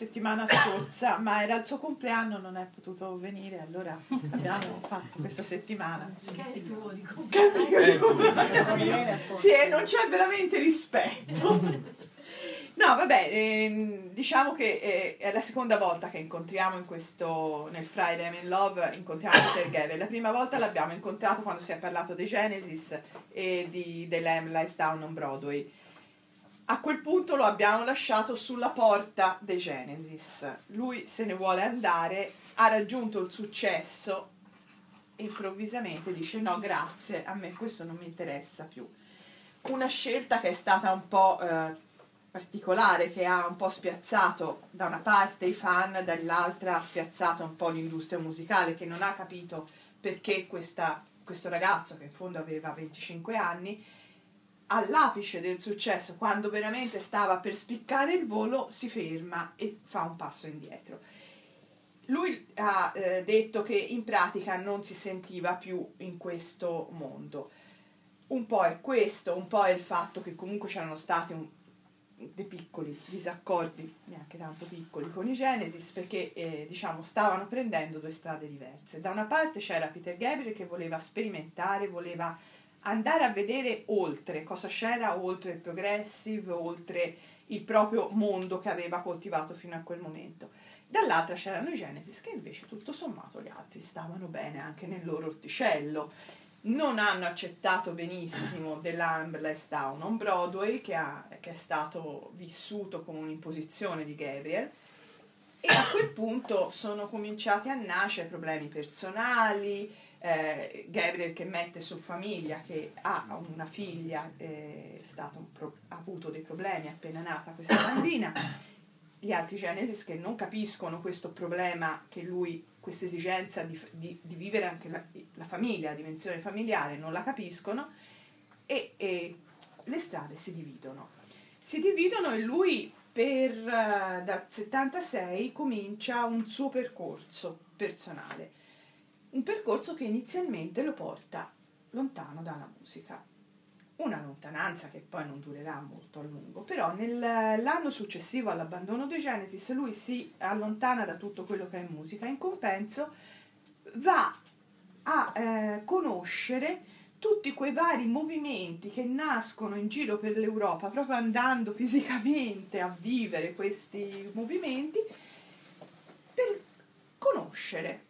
settimana scorsa, ma era il suo compleanno, non è potuto venire, allora abbiamo fatto questa settimana. Che è il tuo di Sì, e non c'è veramente rispetto. No, vabbè, ehm, diciamo che eh, è la seconda volta che incontriamo in questo, nel Friday I'm in Love, incontriamo Peter Gabriel. La prima volta l'abbiamo incontrato quando si è parlato dei Genesis e di The Lamb Lies Down on Broadway. A quel punto lo abbiamo lasciato sulla porta dei Genesis. Lui se ne vuole andare, ha raggiunto il successo e improvvisamente dice no grazie, a me questo non mi interessa più. Una scelta che è stata un po' eh, particolare che ha un po' spiazzato da una parte i fan, dall'altra ha spiazzato un po' l'industria musicale che non ha capito perché questa, questo ragazzo, che in fondo aveva 25 anni, all'apice del successo, quando veramente stava per spiccare il volo, si ferma e fa un passo indietro. Lui ha eh, detto che in pratica non si sentiva più in questo mondo. Un po' è questo, un po' è il fatto che comunque c'erano stati un, dei piccoli disaccordi, neanche tanto piccoli, con i Genesis perché eh, diciamo stavano prendendo due strade diverse. Da una parte c'era Peter Gabriel che voleva sperimentare, voleva andare a vedere oltre cosa c'era oltre il progressive, oltre il proprio mondo che aveva coltivato fino a quel momento. Dall'altra c'erano i Genesis che invece tutto sommato gli altri stavano bene anche nel loro orticello non hanno accettato benissimo The Lamb Less Down on Broadway, che, ha, che è stato vissuto come un'imposizione di Gabriel, e a quel punto sono cominciati a nascere problemi personali, eh, Gabriel che mette su famiglia, che ha una figlia, eh, pro- ha avuto dei problemi appena nata questa bambina, gli altri Genesis che non capiscono questo problema che lui questa esigenza di, di, di, vivere anche la, la, famiglia, la dimensione familiare, non la capiscono e, e, le strade si dividono. Si dividono e lui per, uh, dal 76 comincia un suo percorso personale, un percorso che inizialmente lo porta lontano dalla musica. Una lontananza che poi non durerà molto a lungo, però nell'anno successivo all'abbandono dei Genesis lui si allontana da tutto quello che è musica, in compenso va a eh, conoscere tutti quei vari movimenti che nascono in giro per l'Europa, proprio andando fisicamente a vivere questi movimenti, per conoscere,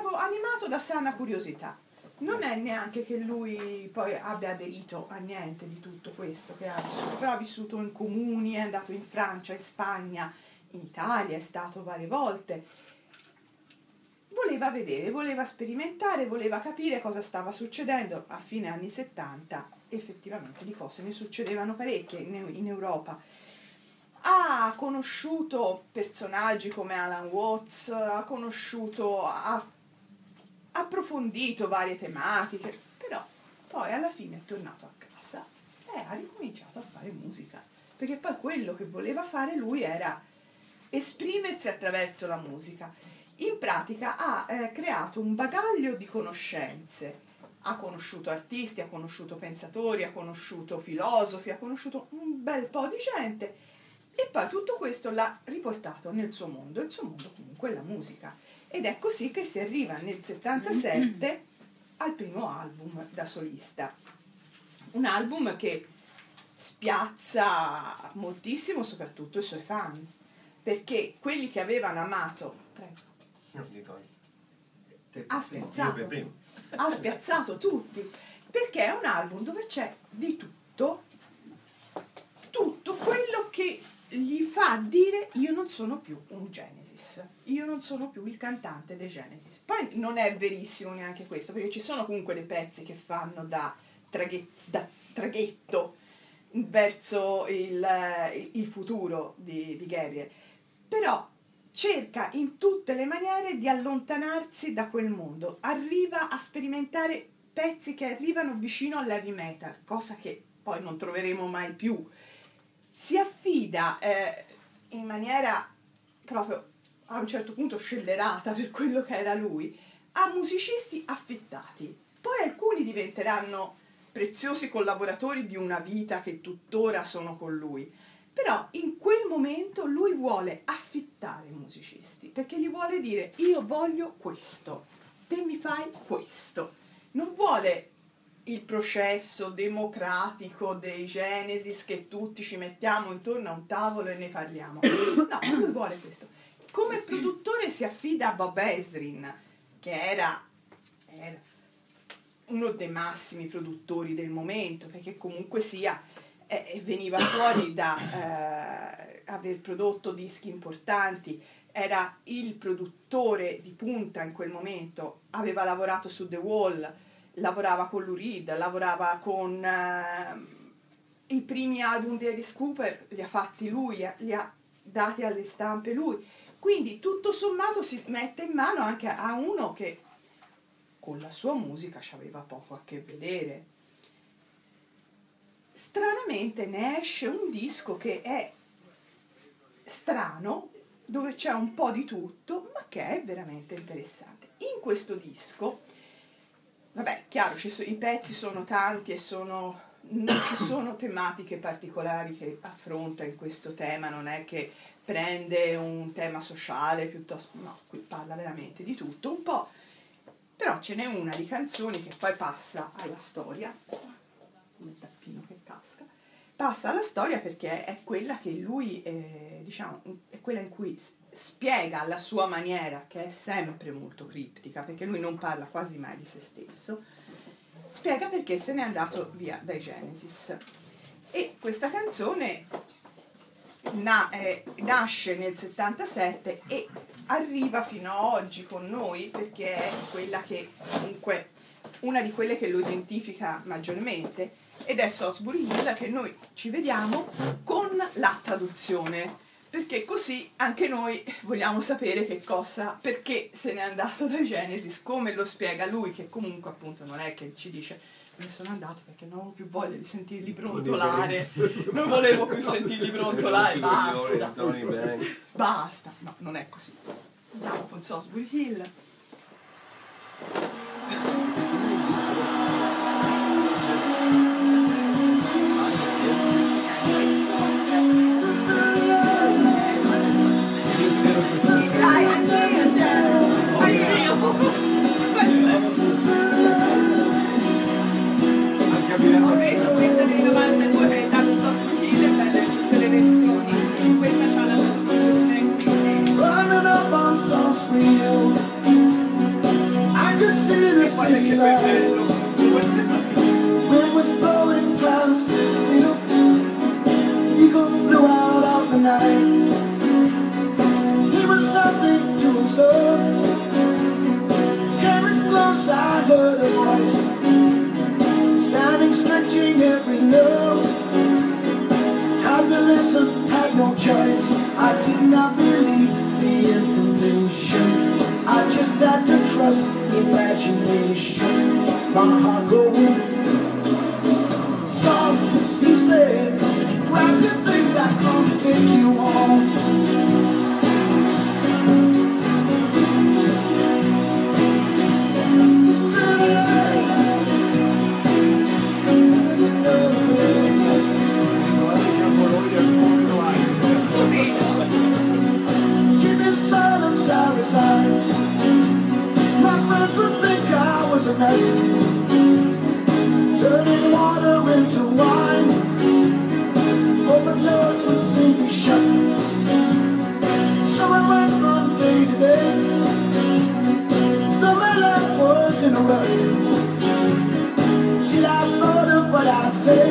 proprio animato da sana curiosità non è neanche che lui poi abbia aderito a niente di tutto questo che ha vissuto, però ha vissuto in comuni, è andato in Francia, in Spagna, in Italia, è stato varie volte. Voleva vedere, voleva sperimentare, voleva capire cosa stava succedendo a fine anni 70. Effettivamente di cose ne succedevano parecchie in, Europa. Ha conosciuto personaggi come Alan Watts, ha conosciuto, ha approfondito varie tematiche, però poi alla fine è tornato a casa e ha ricominciato a fare musica, perché poi quello che voleva fare lui era esprimersi attraverso la musica. In pratica ha eh, creato un bagaglio di conoscenze, ha conosciuto artisti, ha conosciuto pensatori, ha conosciuto filosofi, ha conosciuto un bel po' di gente e poi tutto questo l'ha riportato nel suo mondo, il suo mondo comunque è la musica ed è così che si arriva nel 77 al primo album da solista. Un album che spiazza moltissimo soprattutto i suoi fan, perché quelli che avevano amato... Prego. Ha spiazzato, ha spiazzato tutti, perché è un album dove c'è di tutto, tutto quello che gli fa dire io non sono più un Genesis, io non sono più il cantante dei Genesis. Poi non è verissimo neanche questo, perché ci sono comunque dei pezzi che fanno da, traghe, da traghetto verso il, il futuro di, di Gabriel, però cerca in tutte le maniere di allontanarsi da quel mondo, arriva a sperimentare pezzi che arrivano vicino all'heavy metal, cosa che poi non troveremo mai più. Si affida eh, in maniera proprio a un certo punto scellerata per quello che era lui a musicisti affittati. Poi alcuni diventeranno preziosi collaboratori di una vita che tuttora sono con lui. Però in quel momento lui vuole affittare i musicisti perché gli vuole dire io voglio questo, te mi fai questo. Non vuole il processo democratico dei Genesis che tutti ci mettiamo intorno a un tavolo e ne parliamo. No, lui vuole questo. Come produttore si affida a Bob Esrin, che era, era uno dei massimi produttori del momento, perché comunque sia eh, veniva fuori da eh, aver prodotto dischi importanti, era il produttore di punta in quel momento, aveva lavorato su The Wall, lavorava con Lou Reed, lavorava con uh, i primi album di Alice Cooper, li ha fatti lui, li ha dati alle stampe lui. Quindi tutto sommato si mette in mano anche a uno che con la sua musica ci aveva poco a che vedere. Stranamente ne esce un disco che è strano, dove c'è un po' di tutto, ma che è veramente interessante. In questo disco Vabbè, chiaro, i pezzi sono tanti e sono, non ci sono tematiche particolari che affronta in questo tema, non è che prende un tema sociale piuttosto, no, qui parla veramente di tutto, un po', però ce n'è una di canzoni che poi passa alla storia, come tappino che casca, passa alla storia perché è quella che lui, eh, diciamo, è quella in cui spiega alla sua maniera, che è sempre molto criptica, perché lui non parla quasi mai di se stesso, spiega perché se n'è andato via dai Genesis. E questa canzone na- eh, nasce nel 77 e arriva fino a oggi con noi perché è quella che comunque una di quelle che lo identifica maggiormente ed è Sosbury Hill che noi ci vediamo con la traduzione perché così anche noi vogliamo sapere che cosa, perché se n'è andato da Genesis, come lo spiega lui, che comunque appunto non è che ci dice me ne sono andato perché non avevo più voglia di sentirli brontolare, non volevo più sentirli brontolare, basta, basta, no, non è così. Andiamo con Sosbury Hill. Stato- Wind was blowing, stood still. Eagle flew out of the night. He was something to observe. Coming close, I heard a voice. Standing, stretching every nerve. Had to listen, had no choice. I did not imagination. My heart going song, he said, grab your things, I come to take you home. Turning water into wine. Open doors shut. So I went from day to day. Though my life was in a rut. Till I thought of what I'd say.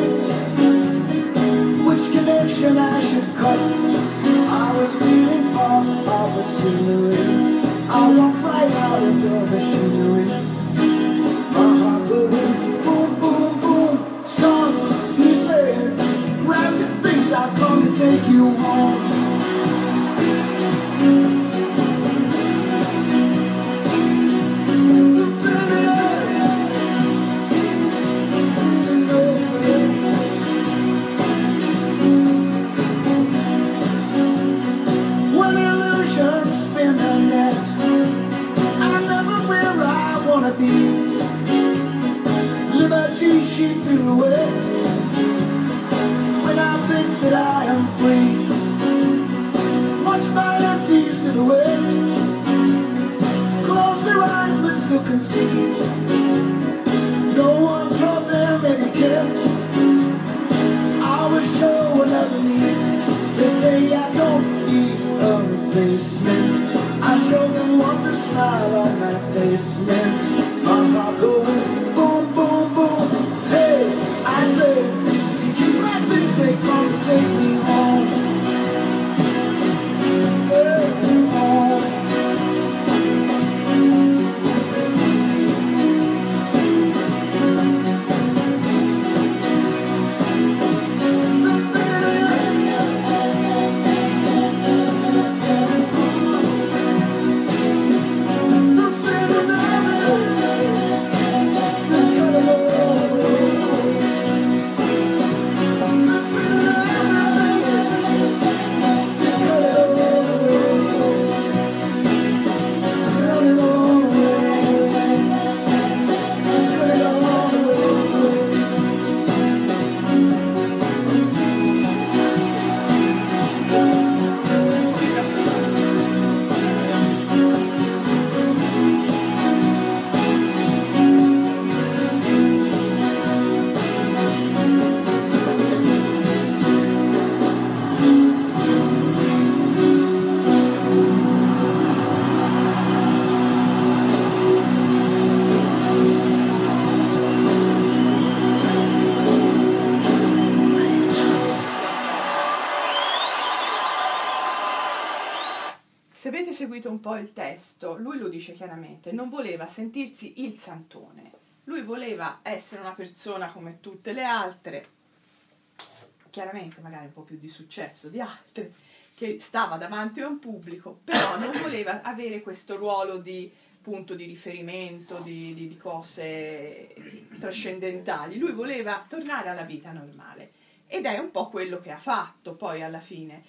Which connection I should cut. I was feeling part of the scenery. I walked right out of machinery. Lui lo dice chiaramente, non voleva sentirsi il santone. Lui voleva essere una persona come tutte le altre, chiaramente magari un po' più di successo di altre, che stava davanti a un pubblico, però non voleva avere questo ruolo di punto di riferimento, di, di- di cose trascendentali. Lui voleva tornare alla vita normale ed è un po' quello che ha fatto poi alla fine.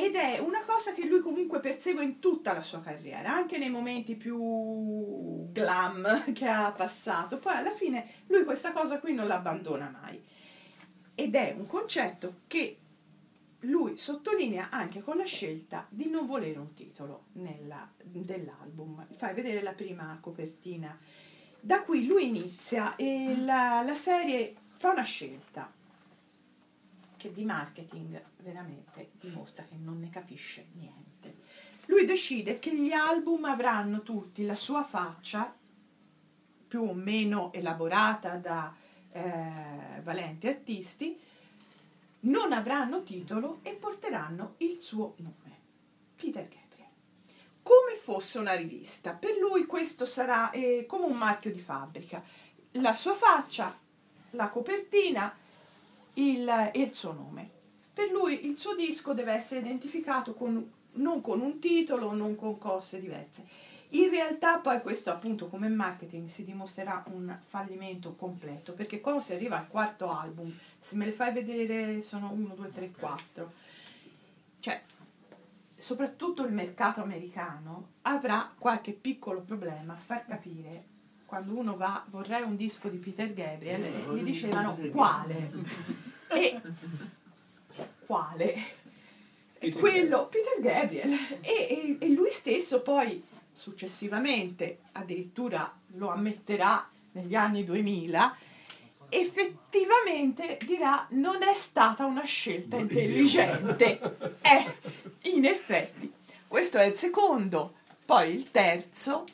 Ed è una cosa che lui comunque persegue in tutta la sua carriera, anche nei momenti più glam che ha passato. Poi alla fine lui questa cosa qui non l'abbandona mai. Ed è un concetto che lui sottolinea anche con la scelta di non volere un titolo nella- dell'album. Fai vedere la prima copertina. Da qui lui inizia e la, la serie fa una scelta che di marketing veramente dimostra che non ne capisce niente. Lui decide che gli album avranno tutti la sua faccia più o meno elaborata da eh, valenti artisti, non avranno titolo e porteranno il suo nome, Peter Gabriel. Come fosse una rivista, per lui questo sarà eh, come un marchio di fabbrica. La sua faccia, la copertina, il, il suo nome. Per lui il suo disco deve essere identificato con- non con un titolo, non con cose diverse. In realtà poi questo appunto come marketing si dimostrerà un fallimento completo perché quando si arriva al quarto album, se me le fai vedere sono 1, 2, 3, 4, cioè soprattutto il mercato americano avrà qualche piccolo problema a far capire quando uno va vorrei un disco di Peter Gabriel e gli dicevano quale? E quale? Peter quello Peter Gabriel. E, e- e lui stesso poi successivamente addirittura lo ammetterà negli anni 2000 effettivamente dirà non è stata una scelta intelligente. Eh, in effetti questo è il secondo poi il terzo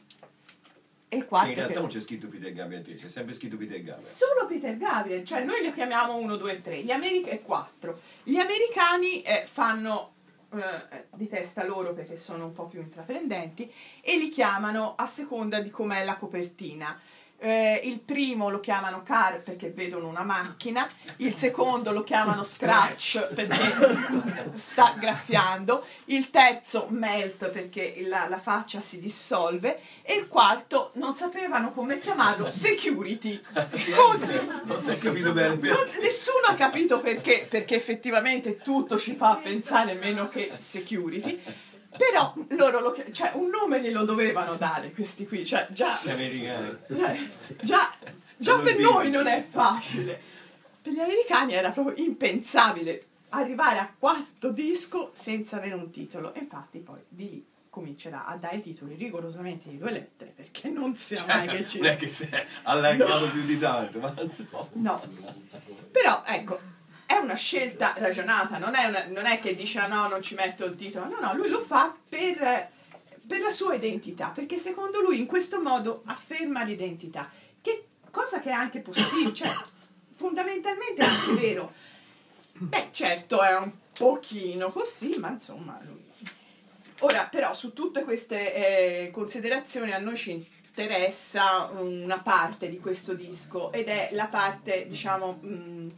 e il quarto in realtà che- non c'è scritto Peter Gabriel, c'è sempre scritto Peter Gabriel. Solo Peter Gabriel, cioè noi li chiamiamo 1, 2, 3, gli americani 4. Gli americani eh, fanno eh, di testa loro perché sono un po' più intraprendenti e li chiamano a seconda di com'è la copertina. Eh, il primo lo chiamano car perché vedono una macchina, il secondo lo chiamano scratch perché sta graffiando, il terzo melt perché la, la faccia si dissolve e il quarto non sapevano come chiamarlo security. Così. Non si è capito bene Non- nessuno ha capito perché, perché effettivamente tutto ci fa pensare meno che security. Però loro lo, cioè, un nome glielo dovevano dare questi qui, cioè già, Gli americani. cioè, già, già per i noi non è facile. Per gli americani era proprio impensabile arrivare a quarto disco senza avere un titolo. E infatti poi di lì comincerà a dare titoli rigorosamente di due lettere, perché non sia mai che ci Non è che si è allargato più di tanto, ma insomma. No. Però ecco, è una scelta ragionata, non è, una- non è che dice "Ah, no, non ci metto il titolo, no, no, lui lo fa per, per la sua identità, perché secondo lui in questo modo afferma l'identità, che cosa che è anche possibile, cioè fondamentalmente è anche vero. Beh, certo, è un pochino così, ma insomma, lui... Ora, però, su tutte queste eh, considerazioni a noi ci interessa una parte di questo disco ed è la parte, diciamo, mh,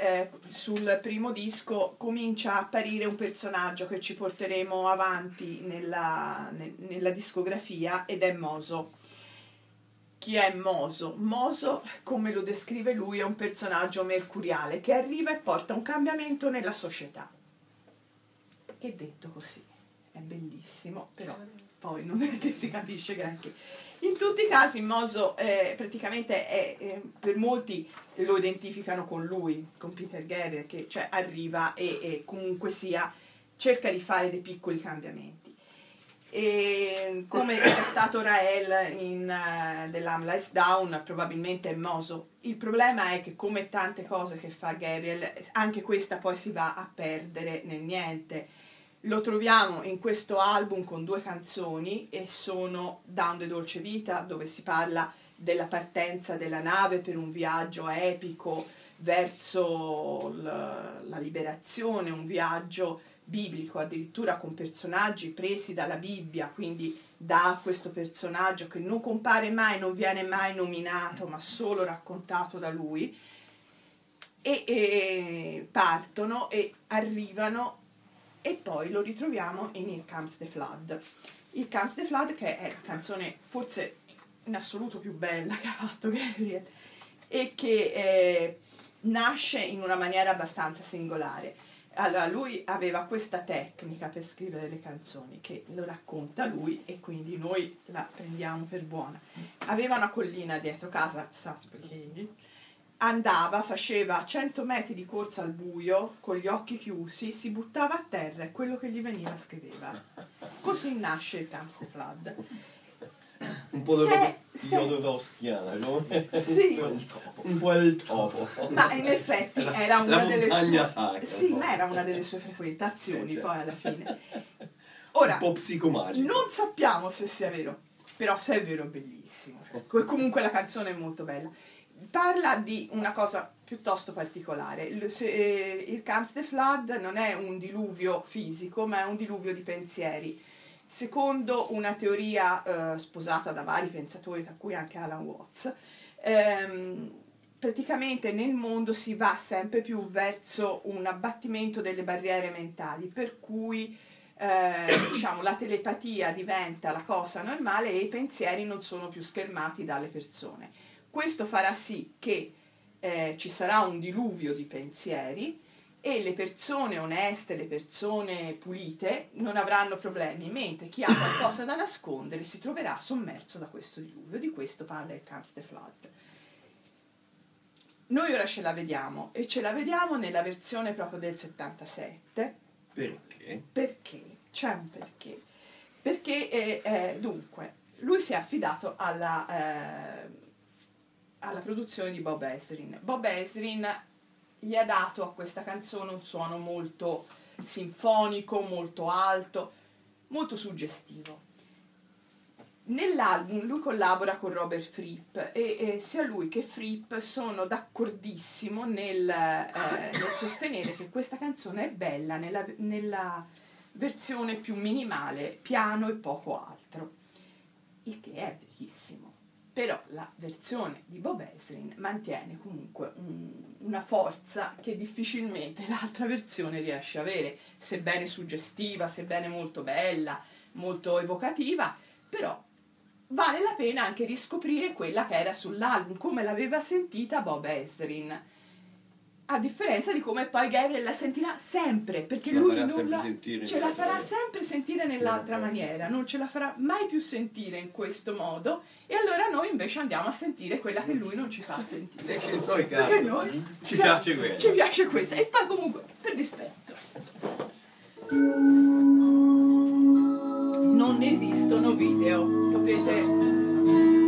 eh, sul primo disco comincia a apparire un personaggio che ci porteremo avanti nella, ne- nella discografia ed è Moso. Chi è Moso? Moso, come lo descrive lui, è un personaggio mercuriale che arriva e porta un cambiamento nella società. Che detto così è bellissimo, però poi non è che si capisce granché. In tutti i casi Moso eh, praticamente è, eh, per molti lo identificano con lui, con Peter Gerber, che cioè, arriva e, e comunque sia cerca di fare dei piccoli cambiamenti. E come è stato Rael in uh, The Lamb Lies Down, probabilmente è Moso. Il problema è che come tante cose che fa Gabriel, anche questa poi si va a perdere nel niente. Lo troviamo in questo album con due canzoni e sono Down the Dolce Vita, dove si parla della partenza della nave per un viaggio epico verso la liberazione, un viaggio biblico, addirittura con personaggi presi dalla Bibbia, quindi da questo personaggio che non compare mai, non viene mai nominato, ma solo raccontato da lui. E, e partono e arrivano e poi lo ritroviamo in Here Comes the Flood. Here Comes the Flood che è la canzone forse in assoluto più bella che ha fatto Gabriel e che eh, nasce in una maniera abbastanza singolare. Allora, lui aveva questa tecnica per scrivere le canzoni che lo racconta lui e quindi noi la prendiamo per buona. Aveva una collina dietro casa, Saspechini, andava, faceva 100 metri di corsa al buio con gli occhi chiusi, si buttava a terra e quello che gli veniva scriveva. Così nasce il Flood. Un po' Se- di se- Jodorowskiana, no? Sì. Un po' il topo. Ma in effetti era una La delle sue... sacra. Sì, ma era una delle sue frequentazioni Sì, certo. poi alla fine. Ora, Un po' psicomagico. non sappiamo se sia vero, però se è vero è bellissimo. Co- comunque la canzone è molto bella. Parla di una cosa piuttosto particolare. Il, se- eh, il Comes the Flood non è un diluvio fisico, ma è un diluvio di pensieri. Secondo una teoria eh, sposata da vari pensatori, tra cui anche Alan Watts, ehm, praticamente nel mondo si va sempre più verso un abbattimento delle barriere mentali, per cui eh, diciamo, la telepatia diventa la cosa normale e i pensieri non sono più schermati dalle persone. Questo farà sì che eh, ci sarà un diluvio di pensieri e le persone oneste, le persone pulite non avranno problemi, mentre chi ha qualcosa da nascondere si troverà sommerso da questo diluvio. Di questo parla il Comes the Flood. Noi ora ce la vediamo e ce la vediamo nella versione proprio del 77 Perché? perché? C'è un perché. Perché, eh, eh, dunque, lui si è affidato alla, eh, alla produzione di Bob Ezrin. Bob Ezrin gli ha dato a questa canzone un suono molto sinfonico, molto alto, molto suggestivo. Nell'album lui collabora con Robert Fripp e, e sia lui che Fripp sono d'accordissimo nel, eh, nel sostenere che questa canzone è bella nella, nella versione più minimale, piano e poco altro, il che è verissimo. Però la versione di Bob Ezrin mantiene comunque un- una forza che difficilmente l'altra versione riesce a avere, sebbene suggestiva, sebbene molto bella, molto evocativa, però vale la pena anche riscoprire quella che era sull'album, come l'aveva sentita Bob Ezrin. A differenza di come poi Gabriel la sentirà sempre, perché la lui non la, ce la farà maniera. sempre sentire nell'altra maniera, non ce la farà mai più sentire in questo modo e allora noi invece andiamo a sentire quella che lui non ci fa sentire. Perché noi, cazzo, Perché noi ci sa- piace quella. Ci piace questa e poi comunque per dispetto. non esistono video. Potete.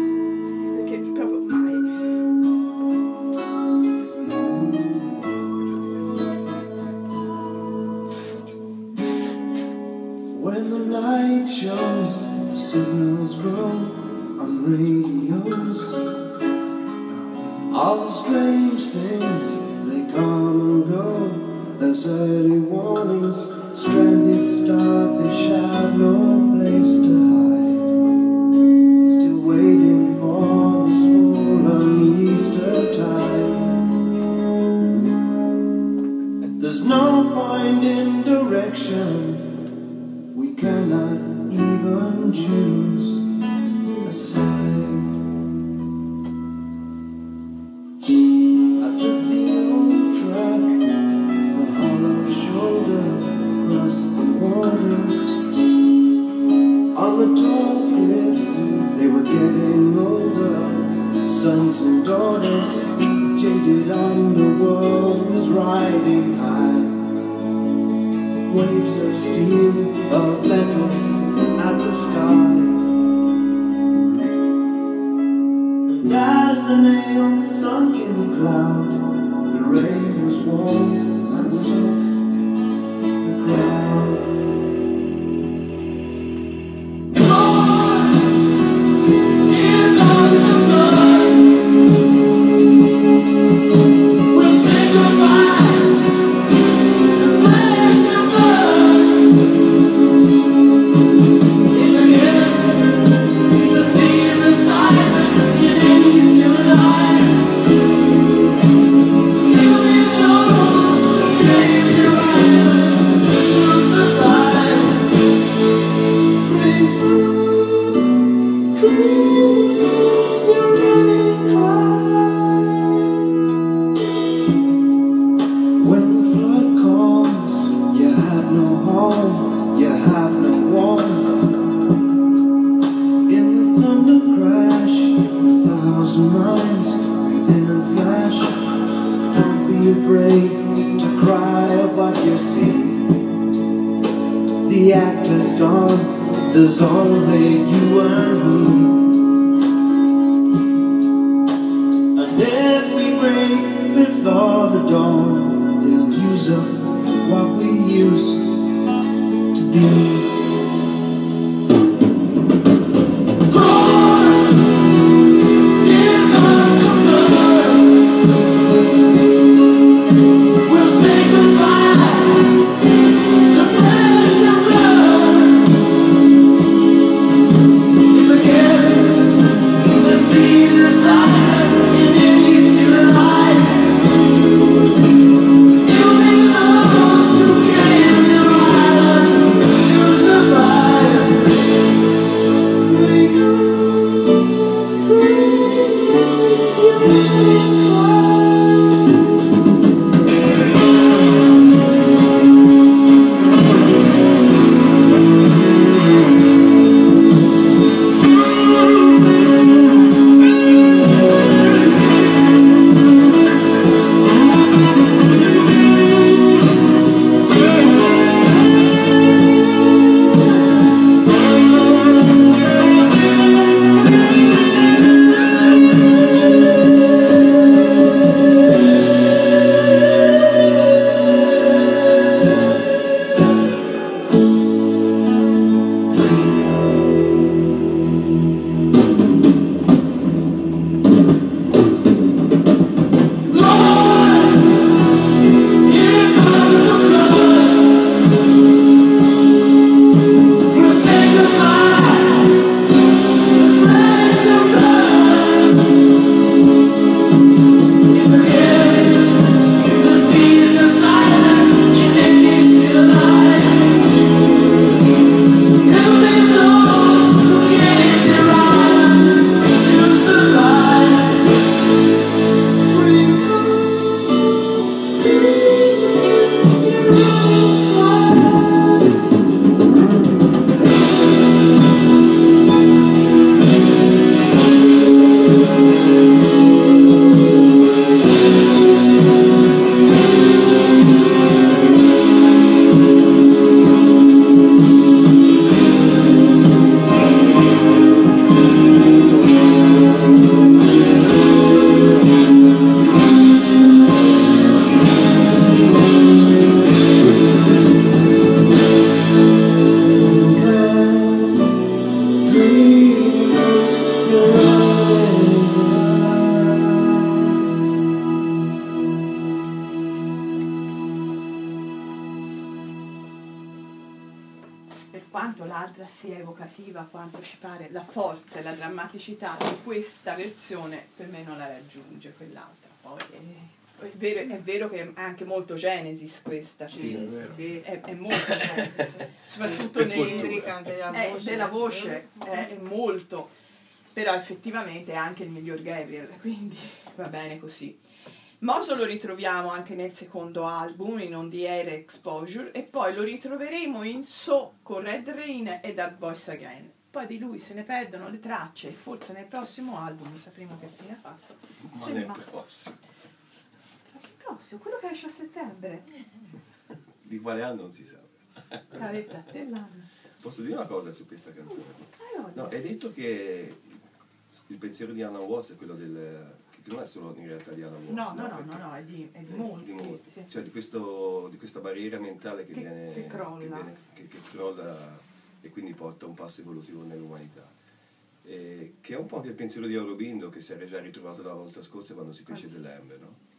Molto Genesis questa, ci- Sì, è vero. Sì. è, è molto Genesis, soprattutto nei, anche della eh, voce. della voce è, è molto, però effettivamente è anche il miglior Gabriel, quindi va bene così. Moso lo ritroviamo anche nel secondo album, in On the Air Exposure, e poi lo ritroveremo in So con Red Rain e That Voice Again. Poi di lui se ne perdono le tracce e forse nel prossimo album sapremo che fine ha fatto. Ma nel prossimo. Prossimo, quello che esce a settembre. Di quale anno non si sa. Caretta, te l'anno. Posso dire una cosa su questa canzone? Voglia? No, hai detto che il pensiero di Anna Watts è quello del... che non è solo in realtà di Anna Watts. No, no, no, no, no, è di, è di molti. di molti. sì. Cioè di, questo, di questa barriera mentale che, Che- viene... che crolla. Che, viene- che- che crolla e quindi porta un passo evolutivo nell'umanità. Eh, che è un po' anche il pensiero di Aurobindo che si era già ritrovato la volta scorsa quando si fece Ah. dell'Ember, no?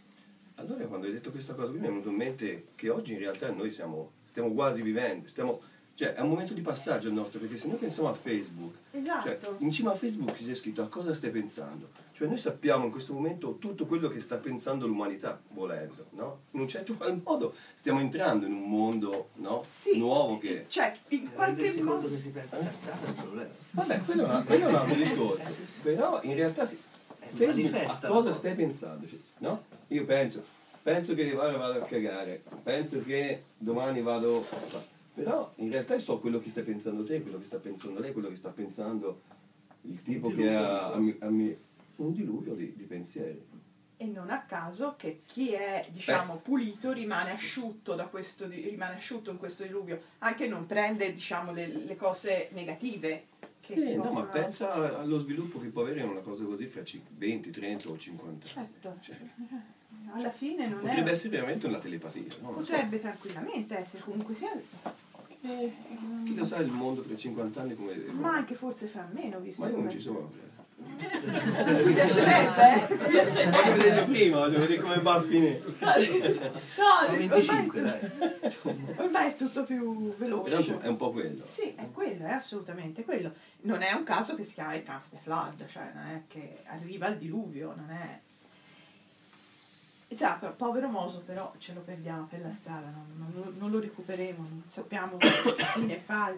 Allora quando hai detto questa cosa qui mi è venuto in mente che oggi in realtà noi siamo, stiamo quasi vivendo, stiamo, cioè è un momento di passaggio il nostro, perché se noi pensiamo a Facebook, Esatto. cioè, in cima a Facebook c'è scritto a cosa stai pensando. Cioè noi sappiamo in questo momento tutto quello che sta pensando l'umanità, volendo, no? In un certo qual modo stiamo entrando in un mondo no? Sì, nuovo che... Cioè, in qualche Rendersi conto modo... che si pensa cazzata è il problema. Vabbè, quello è, una- quello è un altro Eh, discorso. sì, sì. Però in realtà si- Eh, Facebook, a cosa cosa. stai pensando? Cioè, No? Io penso, penso che arrivare vado a cagare, penso che domani vado... Però in realtà so quello che stai pensando te, quello che sta pensando lei, quello che sta pensando il tipo che ha di a mi- a mi- un diluvio di, di pensieri. E non a caso che chi è, diciamo, pulito rimane asciutto, da questo, rimane asciutto in questo diluvio, anche non prende, diciamo, le, le cose negative. che Sì, no, ma possono- pensa allo sviluppo che può avere una cosa così fra cin- 20, 30 o 50 anni. Certo, Cioè, alla fine non potrebbe è... essere veramente una telepatia, no? Non so. Potrebbe tranquillamente essere comunque sia... eh, Chi lo sa il mondo fra 50 anni come... ma anche forse fra meno, visto Ma io non ci sono. Mi piacerebbe, eh? Mi Voglio piacerebbe. vedere prima, voglio vedere come va a finire. No, Sono ormai, 25, dai. ormai è tutto più Però veloce. è un po' quello. Sì, è quello, è assolutamente quello. Non è un caso che si chiama il Cast Flood, cioè non è che arriva il diluvio, non è... E però, povero Moso però ce lo perdiamo per la strada, non, non lo, non lo recupereremo, non sappiamo che fine fa,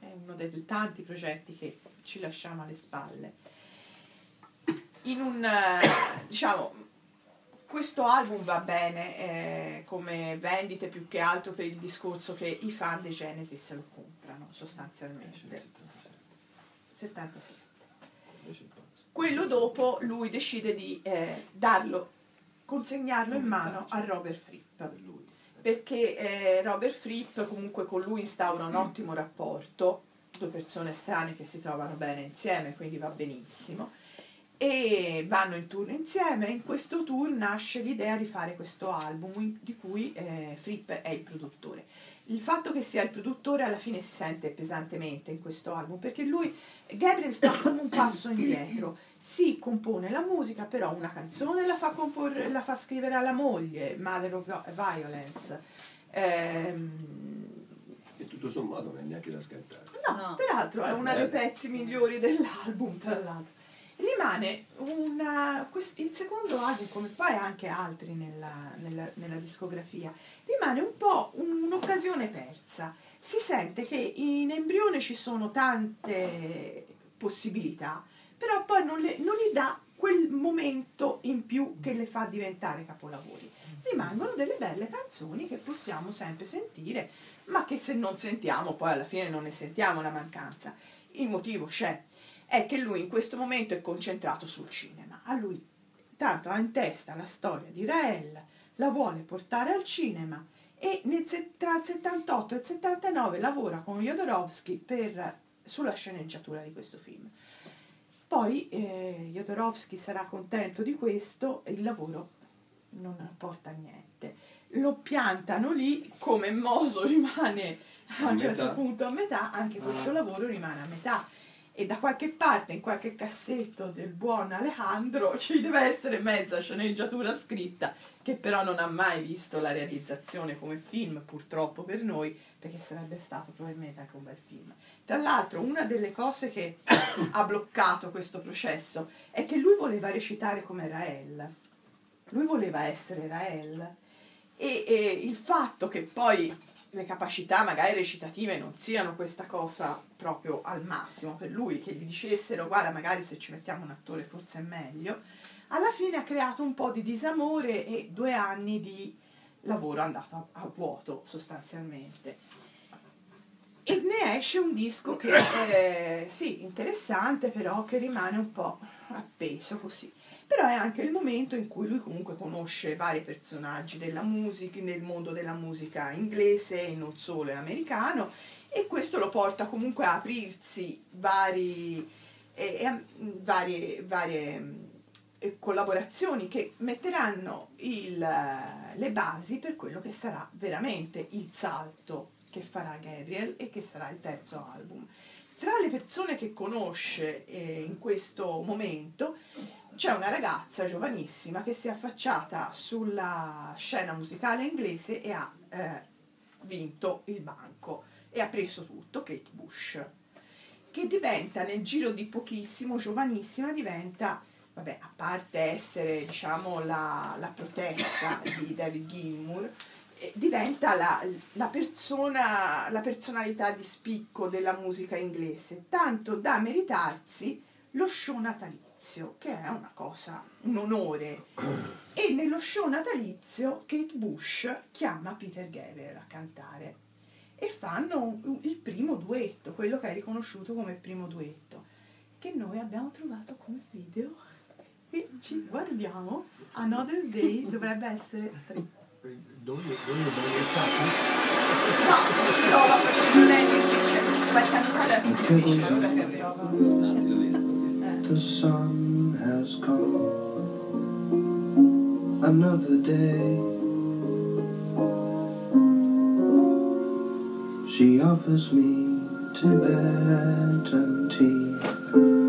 è uno dei tanti progetti che ci lasciamo alle spalle. In un, eh, diciamo, questo album va bene eh, come vendite più che altro per il discorso che i fan dei Genesis lo comprano sostanzialmente. 77. Quello dopo lui decide di eh, darlo, consegnarlo in mano a Robert Fripp. Perché eh, Robert Fripp comunque con lui instaura un ottimo rapporto, due persone strane che si trovano bene insieme, quindi va benissimo, e vanno in tour insieme. In questo tour nasce l'idea di fare questo album di cui eh, Fripp è il produttore. Il fatto che sia il produttore alla fine si sente pesantemente in questo album perché lui, Gabriel fa come un passo indietro, si compone la musica, però una canzone la fa, comporre, la fa scrivere alla moglie, Mother of Violence. Ehm, E tutto sommato non è neanche da scartare. No, No. peraltro è uno dei pezzi migliori dell'album, tra l'altro. Rimane una, quest- il secondo album, come poi anche altri nella, nella- nella discografia, rimane un po' un'occasione persa. Si sente che in embrione ci sono tante possibilità, però poi non, le- non gli dà quel momento in più che le fa diventare capolavori. Rimangono delle belle canzoni che possiamo sempre sentire, ma che se non sentiamo poi alla fine non ne sentiamo la mancanza. Il motivo c'è, è che lui in questo momento è concentrato sul cinema. A lui tanto ha in testa la storia di Rael, la vuole portare al cinema e nel tra il 78 e il 79 lavora con Jodorowsky per- sulla sceneggiatura di questo film. Poi eh, Jodorowsky sarà contento di questo e il lavoro non porta a niente. Lo piantano lì, come Moso rimane a A un certo punto a metà, anche questo lavoro rimane a metà. E da qualche parte, in qualche cassetto del buon Alejandro, ci deve essere mezza sceneggiatura scritta, che però non ha mai visto la realizzazione come film, purtroppo per noi, perché sarebbe stato probabilmente anche un bel film. Tra l'altro, una delle cose che ha bloccato questo processo è che lui voleva recitare come Rael. Lui voleva essere Rael. E, e il fatto che poi le capacità magari recitative non siano questa cosa proprio al massimo per lui, che gli dicessero guarda magari se ci mettiamo un attore forse è meglio, alla fine ha creato un po' di disamore e due anni di lavoro andato a, a vuoto sostanzialmente. E ne esce un disco che è sì, interessante, però che rimane un po' appeso così. Però è anche il momento in cui lui comunque conosce vari personaggi della musica, nel mondo della musica inglese e non solo, americano, e questo lo porta comunque a aprirsi vari, eh, eh, varie, varie eh, collaborazioni che metteranno il, le basi per quello che sarà veramente il salto che farà Gabriel e che sarà il terzo album. Tra le persone che conosce eh, in questo momento c'è una ragazza giovanissima che si è affacciata sulla scena musicale inglese e ha eh, vinto il banco e ha preso tutto, Kate Bush, che diventa nel giro di pochissimo, giovanissima, diventa, vabbè, a parte essere diciamo la, la protetta di David Gilmour, eh, diventa la, la, persona, la personalità di spicco della musica inglese, tanto da meritarsi lo show natalizio che è una cosa, un onore. E nello show natalizio Kate Bush chiama Peter Gabriel a cantare e fanno il primo duetto, quello che è riconosciuto come il primo duetto, che noi abbiamo trovato come video e ci guardiamo. Another Day dovrebbe essere tre. Dove, dove dove è stato? No, si trova facendo un editing, qualche anno fa era difficile, ora si trova. The sun has come. Another day. She offers me Tibetan tea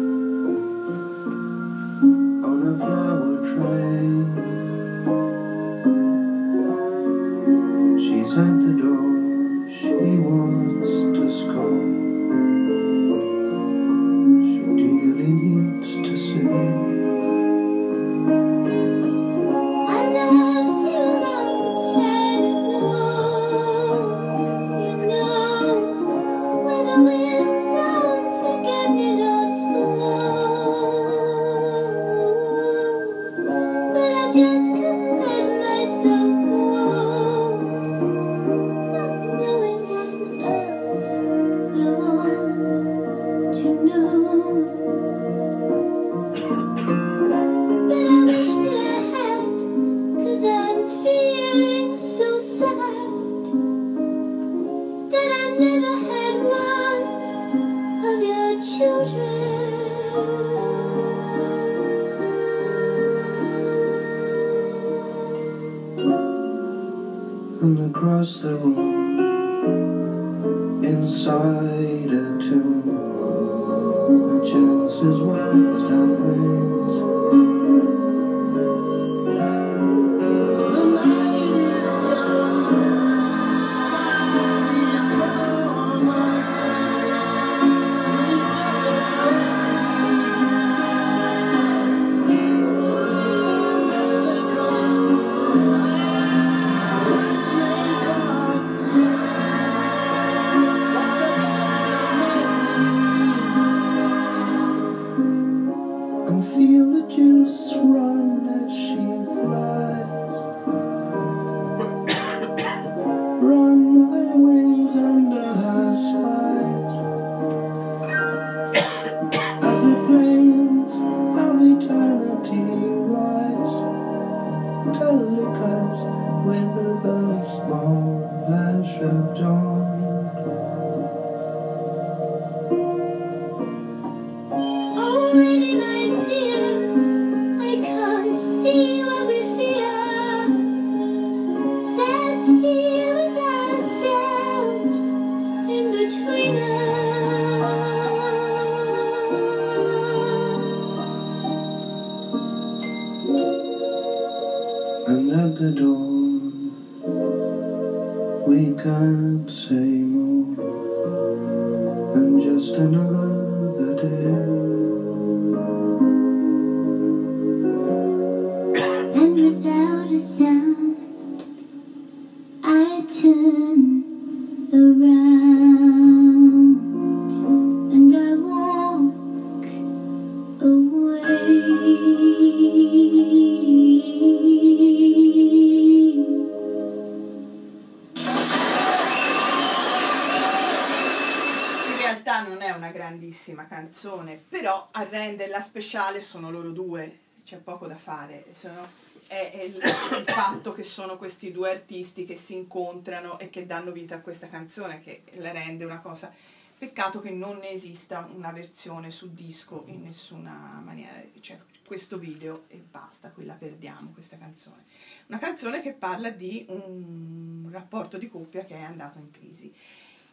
speciale sono loro due, c'è poco da fare. Sono- è, è il, il fatto che sono questi due artisti che si incontrano e che danno vita a questa canzone che la rende una cosa. Peccato che non ne esista una versione su disco in nessuna maniera, cioè questo video e basta, qui la perdiamo questa canzone. Una canzone che parla di un rapporto di coppia che è andato in crisi.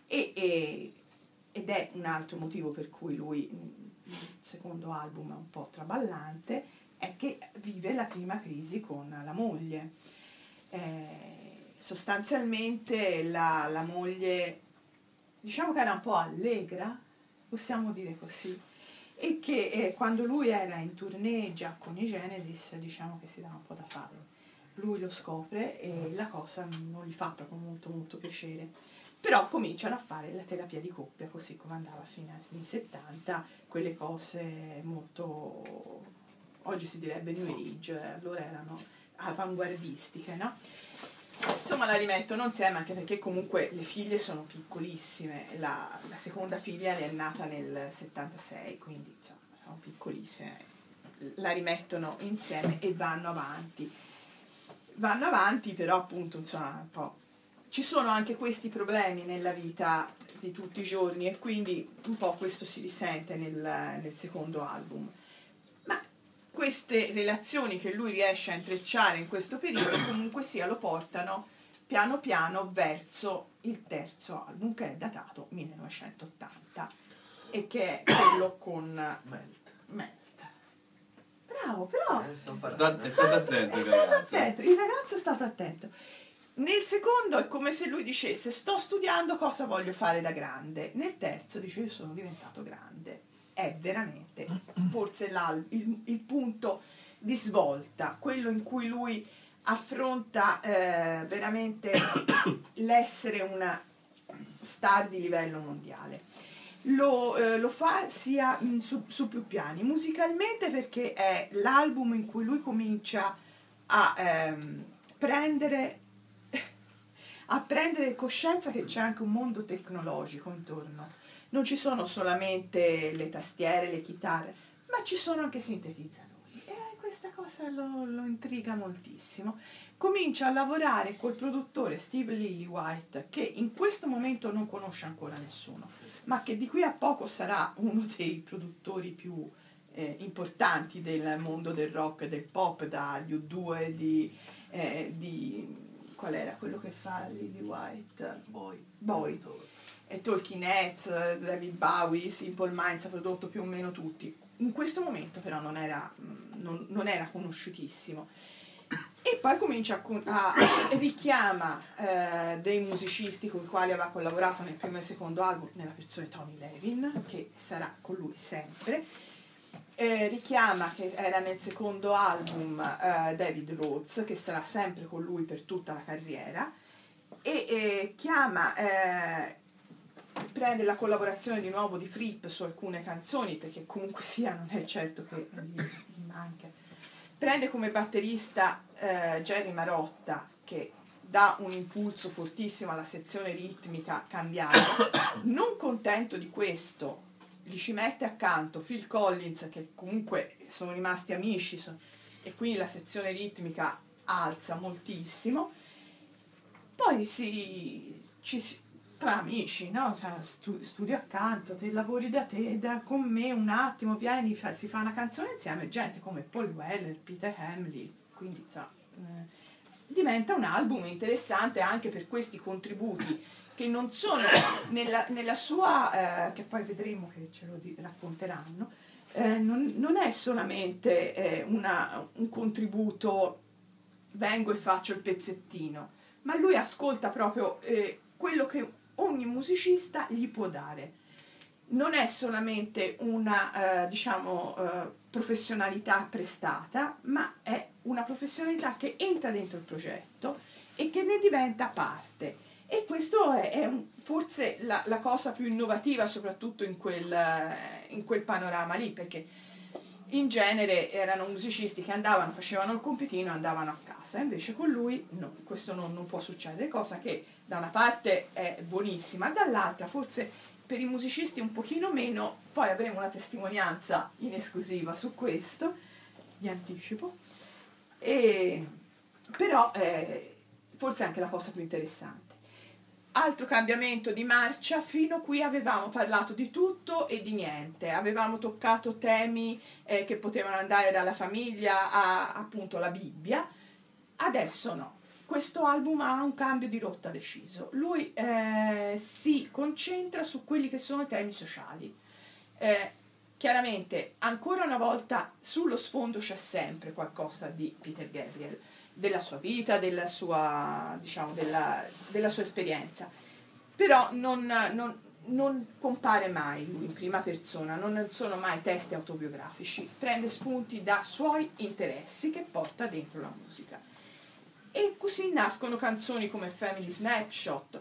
E, e- ed è un altro motivo per cui lui, secondo album un po' traballante, è che vive la prima crisi con la moglie. Eh, sostanzialmente la, la moglie, diciamo che era un po' allegra, possiamo dire così, e che eh, quando lui era in tournée già con i Genesis, diciamo che si dava un po' da fare. Lui lo scopre e la cosa non gli fa proprio molto molto piacere però cominciano a fare la terapia di coppia così come andava a fine anni 70 quelle cose molto oggi si direbbe new age eh, allora erano avanguardistiche no? insomma la rimettono insieme anche perché comunque le figlie sono piccolissime. La, la seconda figlia è nata nel 76 quindi insomma sono piccolissime. La rimettono insieme e vanno avanti. Vanno avanti però appunto insomma un po' ci sono anche questi problemi nella vita di tutti i giorni e quindi un po' questo si risente nel, nel secondo album. Ma queste relazioni che lui riesce a intrecciare in questo periodo comunque sia lo portano piano piano verso il terzo album che è datato 1980 e che è quello con Melt. Melt. Bravo, però Eh, è stato attento è il stato ragazzo. attento, il ragazzo è stato attento. Nel secondo è come se lui dicesse sto studiando cosa voglio fare da grande. Nel terzo dice io sono diventato grande. È veramente forse il, il punto di svolta, quello in cui lui affronta eh, veramente l'essere una star di livello mondiale. Lo, eh, lo fa sia mm, su, su più piani, musicalmente perché è l'album in cui lui comincia a ehm, prendere a prendere coscienza che c'è anche un mondo tecnologico intorno. Non ci sono solamente le tastiere, le chitarre, ma ci sono anche sintetizzatori. E questa cosa lo, lo intriga moltissimo. Comincia a lavorare col produttore Steve Lillywhite, che in questo momento non conosce ancora nessuno, ma che di qui a poco sarà uno dei produttori più eh, importanti del mondo del rock e del pop, dagli U2 di, eh, di qual era quello che fa Lily White? Boy. Boy. E Talking Heads, David Bowie, Simple Minds ha prodotto più o meno tutti. In questo momento però non era, mm, non, non era conosciutissimo. E poi comincia a, a richiama eh, dei musicisti con i quali aveva collaborato nel primo e secondo album, nella persona di Tony Levin, che sarà con lui sempre. Eh, richiama che era nel secondo album eh, David Rhodes, che sarà sempre con lui per tutta la carriera, e eh, chiama, eh, prende la collaborazione di nuovo di Fripp su alcune canzoni, perché comunque sia non è certo che gli, gli manca. Prende come batterista eh, Jerry Marotta, che dà un impulso fortissimo alla sezione ritmica cambiata. Non contento di questo, gli ci mette accanto Phil Collins, che comunque sono rimasti amici, so- e quindi la sezione ritmica alza moltissimo. Poi si, ci tra amici, no? Stu- studio accanto, te lavori da te, da- con me un attimo, vieni, fa- si fa una canzone insieme, gente come Paul Weller, Peter Hamley, quindi insomma, eh, diventa un album interessante anche per questi contributi che non sono nella, nella sua, eh, che poi vedremo che ce lo racconteranno, eh, non, non è solamente eh, una- un contributo vengo e faccio il pezzettino, ma lui ascolta proprio eh, quello che ogni musicista gli può dare. Non è solamente una, eh, diciamo, eh, professionalità prestata, ma è una professionalità che entra dentro il progetto e che ne diventa parte. E questo è, è forse la, la cosa più innovativa, soprattutto in quel, in quel panorama lì, perché in genere erano musicisti che andavano, facevano il compitino e andavano a casa, invece con lui no, questo non, non può succedere, cosa che da una parte è buonissima, dall'altra forse per i musicisti un pochino meno, poi avremo una testimonianza in esclusiva su questo, vi anticipo, e, però eh, forse è anche la cosa più interessante. Altro cambiamento di marcia, fino a qui avevamo parlato di tutto e di niente, avevamo toccato temi eh, che potevano andare dalla famiglia a appunto la Bibbia, adesso no. Questo album ha un cambio di rotta deciso. Lui eh, si concentra su quelli che sono i temi sociali. Eh, chiaramente, ancora una volta, sullo sfondo c'è sempre qualcosa di Peter Gabriel, della sua vita, della sua, diciamo, della, della sua esperienza. Però non, non- non compare mai lui in prima persona, non sono mai testi autobiografici, prende spunti da suoi interessi che porta dentro la musica. E così nascono canzoni come Family Snapshot,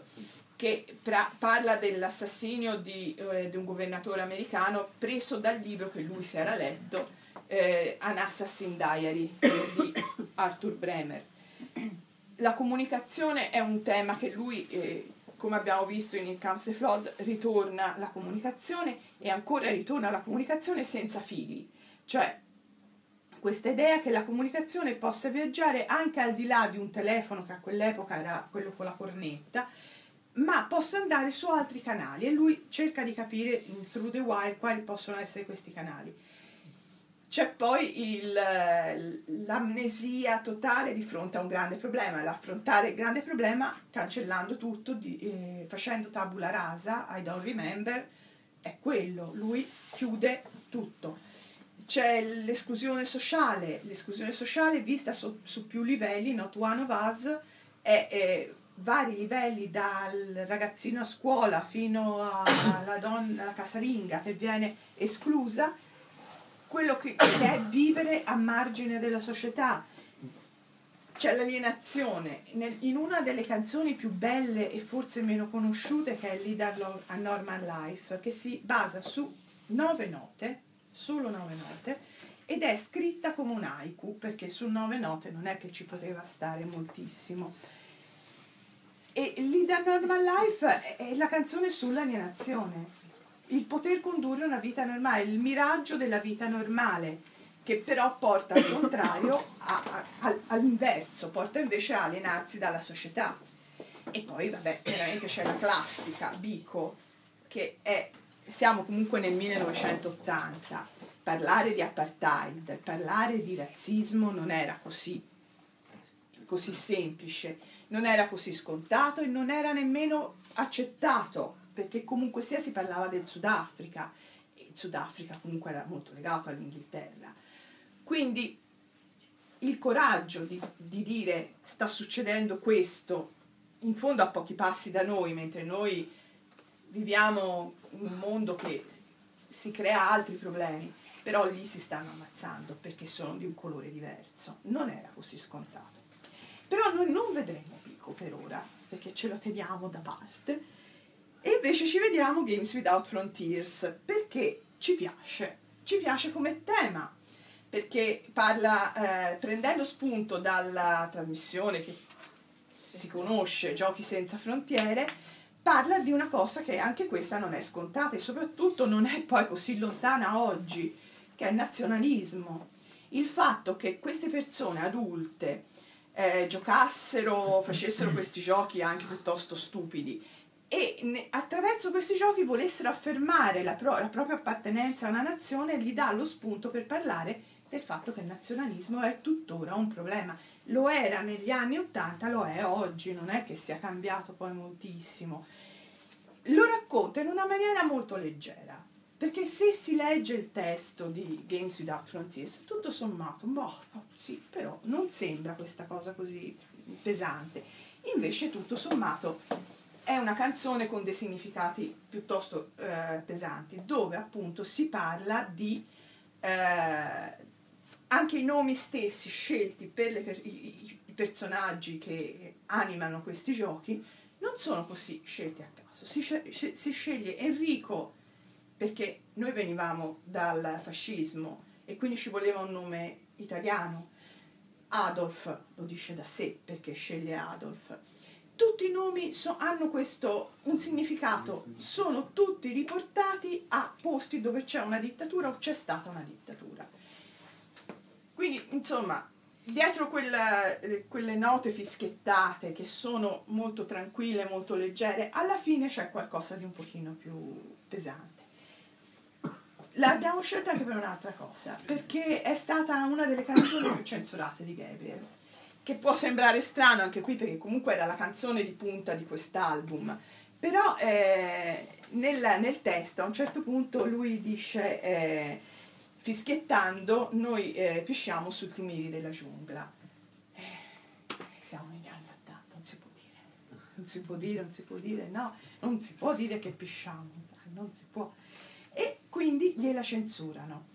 che pra- parla dell'assassinio di, eh, di un governatore americano preso dal libro che lui si era letto, eh, An Assassin Diary di Arthur Bremer. La comunicazione è un tema che lui, eh, come abbiamo visto in Il the Flood, ritorna la comunicazione e ancora ritorna la comunicazione senza fili. Cioè, questa idea che la comunicazione possa viaggiare anche al di là di un telefono che a quell'epoca era quello con la cornetta, ma possa andare su altri canali e lui cerca di capire Through the Wire quali possono essere questi canali. C'è poi il- l'amnesia totale di fronte a un grande problema, l'affrontare il grande problema cancellando tutto, di- eh, facendo tabula rasa, I don't remember, è quello, lui chiude tutto. C'è l'esclusione sociale, l'esclusione sociale vista su, su più livelli, not one of us, è, è vari livelli dal ragazzino a scuola fino alla donna casalinga che viene esclusa, quello che, che è vivere a margine della società. C'è l'alienazione. Nel- in una delle canzoni più belle e forse meno conosciute, che è Lead a Normal Life, che si basa su nove note, solo nove note, ed è scritta come un haiku, perché su nove note non è che ci poteva stare moltissimo. E Lead a Normal Life è la canzone sull'alienazione, il poter condurre una vita normale, il miraggio della vita normale, che però porta al contrario, a- a- al- all'inverso, porta invece a alienarsi dalla società. E poi, vabbè, chiaramente c'è la classica, Bico, che è, siamo comunque nel 1980, parlare di apartheid, parlare di razzismo non era così, così semplice, non era così scontato e non era nemmeno accettato, perché comunque sia si parlava del Sudafrica, e il Sudafrica comunque era molto legato all'Inghilterra. Quindi il coraggio di, di dire sta succedendo questo, in fondo a pochi passi da noi, mentre noi viviamo un mondo che si crea altri problemi, però lì si stanno ammazzando perché sono di un colore diverso. Non era così scontato. Però noi non vedremo Pico per ora, perché ce lo teniamo da parte. E invece ci vediamo Games Without Frontiers, perché ci piace. Ci piace come tema, perché parla, eh, prendendo spunto dalla trasmissione che si conosce, Giochi senza frontiere, parla di una cosa che anche questa non è scontata e soprattutto non è poi così lontana oggi, che è il nazionalismo. Il fatto che queste persone adulte eh, giocassero, facessero questi giochi anche piuttosto stupidi e attraverso questi giochi volessero affermare la, pro- la propria appartenenza a una nazione gli dà lo spunto per parlare del fatto che il nazionalismo è tuttora un problema. Lo era negli anni Ottanta, lo è oggi, non è che sia cambiato poi moltissimo. Lo racconta in una maniera molto leggera, Perché se si legge il testo di Games Without Frontiers, tutto sommato, boh, sì, però non sembra questa cosa così pesante. Invece, tutto sommato, è una canzone con dei significati piuttosto eh, pesanti, dove appunto si parla di eh, anche i nomi stessi scelti per le i, i- personaggi che animano questi giochi non sono così scelti a caso. Si, si sceglie Enrico perché noi venivamo dal fascismo e quindi ci voleva un nome italiano. Adolf lo dice da sé perché sceglie Adolf. Tutti i nomi so- hanno questo un significato, sono tutti riportati a posti dove c'è una dittatura o c'è stata una dittatura. Quindi, insomma, dietro quella- eh, quelle note fischettate che sono molto tranquille, molto leggere, alla fine c'è qualcosa di un pochino più pesante. L'abbiamo scelta anche per un'altra cosa, perché è stata una delle canzoni più censurate di Gabriel, che può sembrare strano anche qui perché comunque era la canzone di punta di quest'album, però eh, nel, nel testo a un certo punto lui dice, eh, fischiettando, noi eh, fischiamo sui crumiri della giungla. Eh, siamo negli anni 80, non si può dire, non si può dire, non si può dire, no, non si può dire che pisciamo, non si può. E quindi gliela censurano.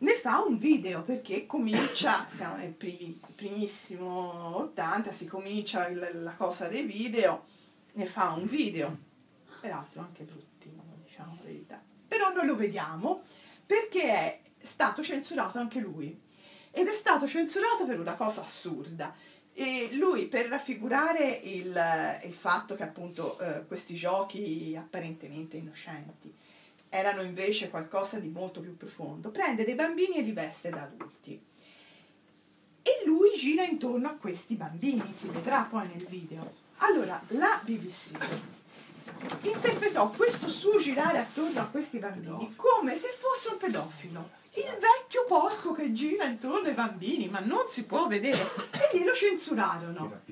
Ne fa un video perché comincia, siamo nel primi- primissimo 80, si comincia la cosa dei video, ne fa un video, peraltro anche bruttino, diciamo la verità. Però noi lo vediamo perché è stato censurato anche lui ed è stato censurato per una cosa assurda. E lui per raffigurare il, il fatto che appunto eh, questi giochi apparentemente innocenti erano invece qualcosa di molto più profondo, prende dei bambini e li veste da adulti. E lui gira intorno a questi bambini, si vedrà poi nel video. Allora, la BBC interpretò questo suo girare attorno a questi bambini come se fosse un pedofilo. Il vecchio porco che gira intorno ai bambini, ma non si può vedere. E glielo censurarono.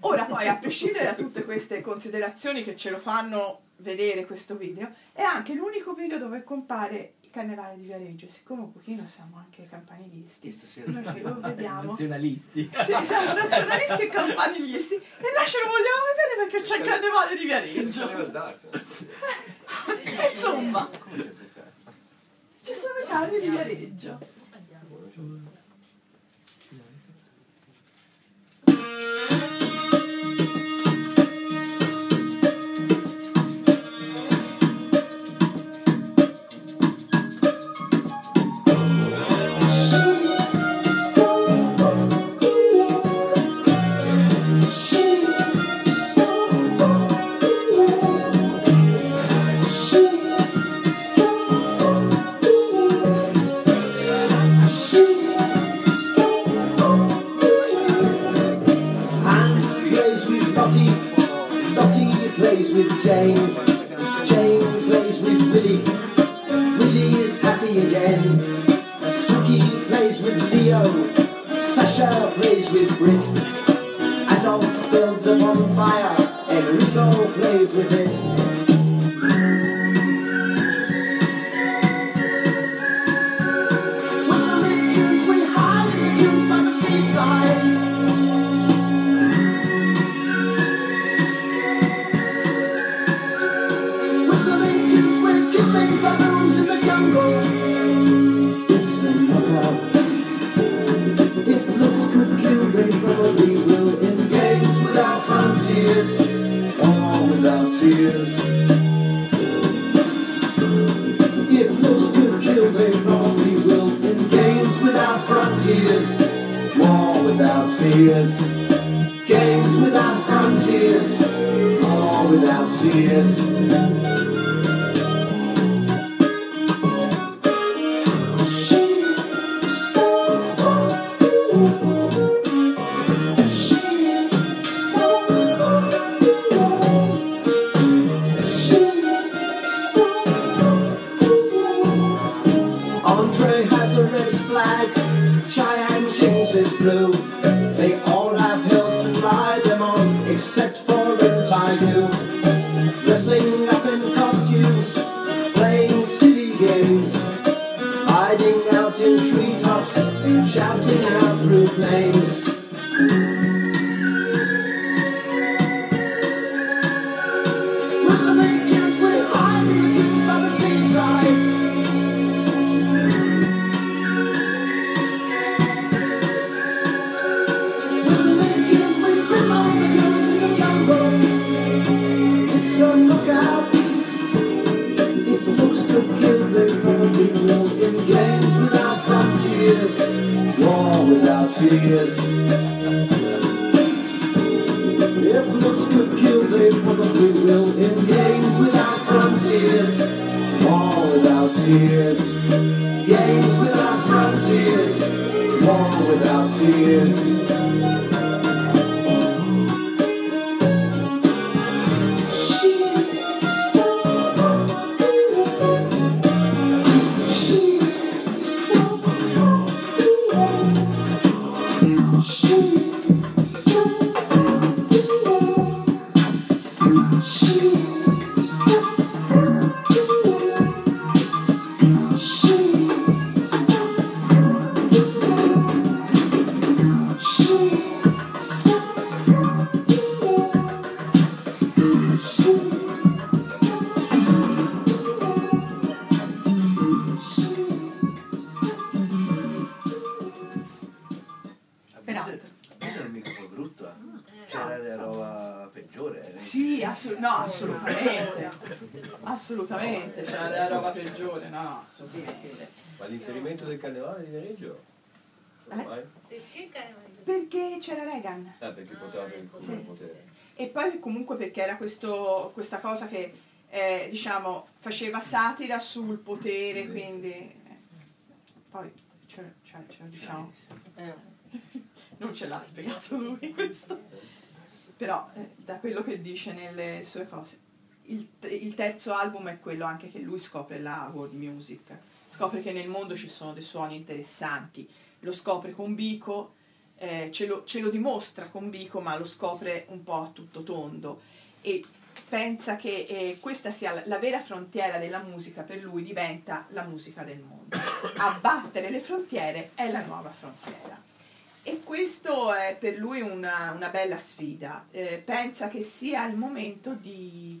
Ora poi, a prescindere da tutte queste considerazioni che ce lo fanno vedere questo video, è anche l'unico video dove compare il carnevale di Viareggio. E Siccome un pochino siamo anche campanilisti, Stasera. noi lo vediamo. Nazionalisti. Sì, siamo nazionalisti e campanilisti e noi ce lo vogliamo vedere perché c'è il carnevale di Viareggio. Insomma, ci sono i carri di Viareggio. Hans l'inserimento del carnevale di Viareggio? Eh? mai? Perché il carnevale? Perché c'era Reagan. Ah, perché poteva avere il Sì. il potere. E poi comunque perché era questo, questa cosa che, eh, diciamo, faceva satira sul potere, quindi... eh, poi, ce, ce- ce lo diciamo, non ce l'ha spiegato lui questo. Però, eh, da quello che dice nelle sue cose, il, il terzo album è quello anche che lui scopre la world music. Scopre che nel mondo ci sono dei suoni interessanti. Lo scopre con Bico, eh, ce, lo, ce lo dimostra con Bico, ma lo scopre un po' a tutto tondo. E pensa che eh, questa sia la, la vera frontiera della musica, per lui diventa la musica del mondo. Abbattere le frontiere è la nuova frontiera. E questo è per lui una, una bella sfida. Eh, pensa che sia il momento di,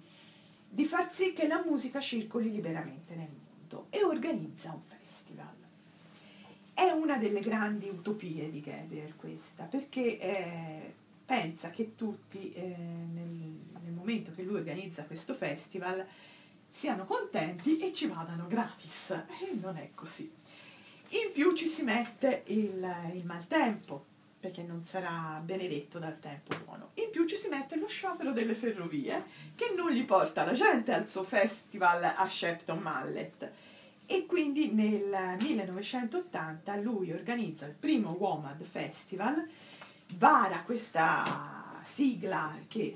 di far sì che la musica circoli liberamente nel mondo e organizza un festival. È una delle grandi utopie di Gabriel questa, perché eh, pensa che tutti eh, nel, nel momento che lui organizza questo festival siano contenti e ci vadano gratis. E non è così. In più ci si mette il, il maltempo, perché non sarà benedetto dal tempo buono. In più ci si mette lo sciopero delle ferrovie, che non gli porta la gente al suo festival a Shepton Mallet. E quindi nel 1980 lui organizza il primo WOMAD Festival, vara questa sigla che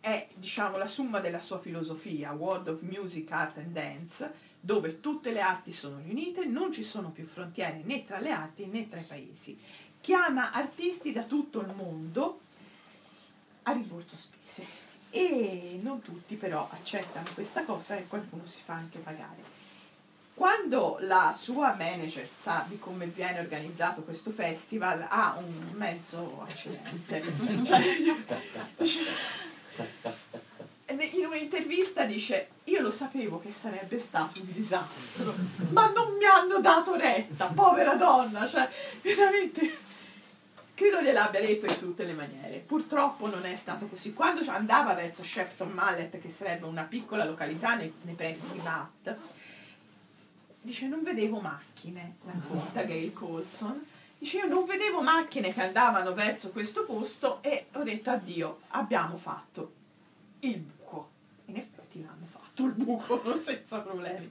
è diciamo la summa della sua filosofia, World of Music, Art and Dance, dove tutte le arti sono riunite, non ci sono più frontiere né tra le arti né tra i paesi. Chiama artisti da tutto il mondo a rimborso spese e non tutti però accettano questa cosa e qualcuno si fa anche pagare. Quando la sua manager sa di come viene organizzato questo festival ha un mezzo accidente. In un'intervista dice io lo sapevo che sarebbe stato un disastro ma non mi hanno dato retta povera donna cioè veramente credo gliel'abbia detto in tutte le maniere. Purtroppo non è stato così. Quando andava verso Shepton Mallet che sarebbe una piccola località nei, nei pressi di Bath dice non vedevo macchine racconta Gail Colson dice io non vedevo macchine che andavano verso questo posto e ho detto addio abbiamo fatto il buco in effetti l'hanno fatto il buco senza problemi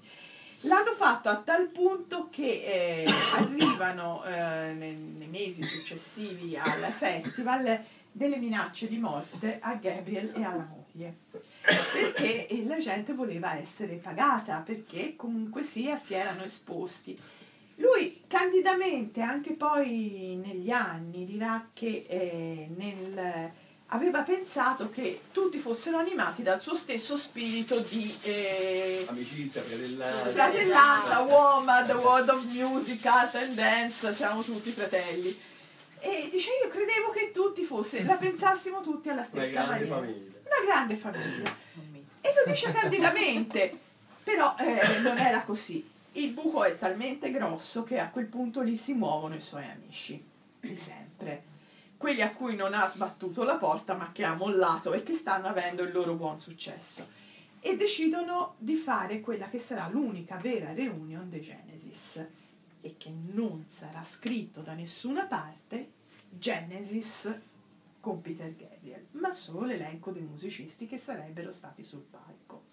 l'hanno fatto a tal punto che eh, arrivano eh, nei, nei mesi successivi al festival delle minacce di morte a Gabriel e alla moglie. Perché eh, la gente voleva essere pagata perché comunque sia si erano esposti. Lui candidamente anche poi negli anni dirà che eh, nel- aveva pensato che tutti fossero animati dal suo stesso spirito di eh, Amicizia, fratellanza. fratellanza, woman, the world of music, art and dance, siamo tutti fratelli. E dice io credevo che tutti fosse, la pensassimo tutti alla Una stessa grande maniera. famiglia. Una grande famiglia. E lo dice candidamente, però eh, non era così. Il buco è talmente grosso che a quel punto lì si muovono i suoi amici, di sempre. Quelli a cui non ha sbattuto la porta ma che ha mollato e che stanno avendo il loro buon successo. E decidono di fare quella che sarà l'unica vera reunion dei Genesis e che non sarà scritto da nessuna parte Genesis con Peter Gabriel, ma solo l'elenco dei musicisti che sarebbero stati sul palco.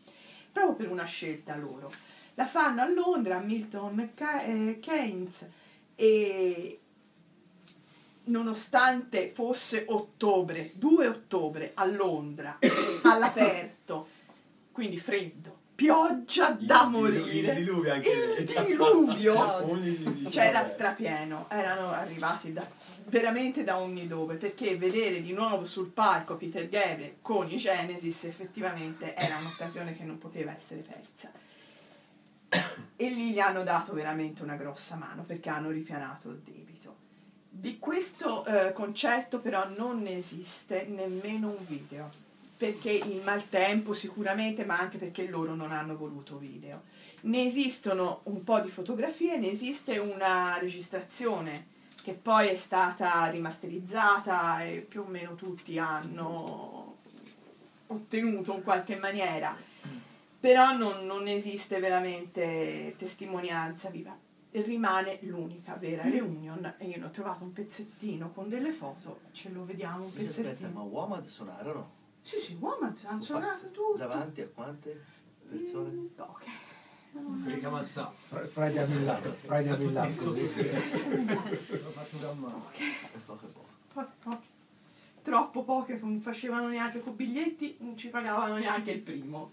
Proprio per una scelta loro. La fanno a Londra, a Milton eh, Keynes, e nonostante fosse ottobre, 2 ottobre a Londra, all'aperto, quindi freddo, pioggia da Il morire. diluvio anche Il diluvio! 11 di C'era strapieno, erano arrivati da, veramente da ogni dove, perché vedere di nuovo sul palco Peter Gabriel con i Genesis effettivamente era un'occasione che non poteva essere persa. E lì gli hanno dato veramente una grossa mano perché hanno ripianato il debito. Di questo eh, concerto però non esiste nemmeno un video, perché il maltempo sicuramente, ma anche perché loro non hanno voluto video. Ne esistono un po' di fotografie, ne esiste una registrazione che poi è stata rimasterizzata e più o meno tutti hanno ottenuto in qualche maniera, però non, non esiste veramente testimonianza viva. Rimane l'unica vera reunion e io ne ho trovato un pezzettino con delle foto, ce lo vediamo un Aspetta, ma pezzettino. Womad suonarono? Sì, sì, Woman hanno suonato tutto. Davanti a quante persone? Mm, Ok. Fra- Friday a Milano, Friday a Milano. Il così. L'ho fatto da mano. Poche, poche. Troppo poche, non facevano neanche con biglietti, non ci pagavano neanche il primo.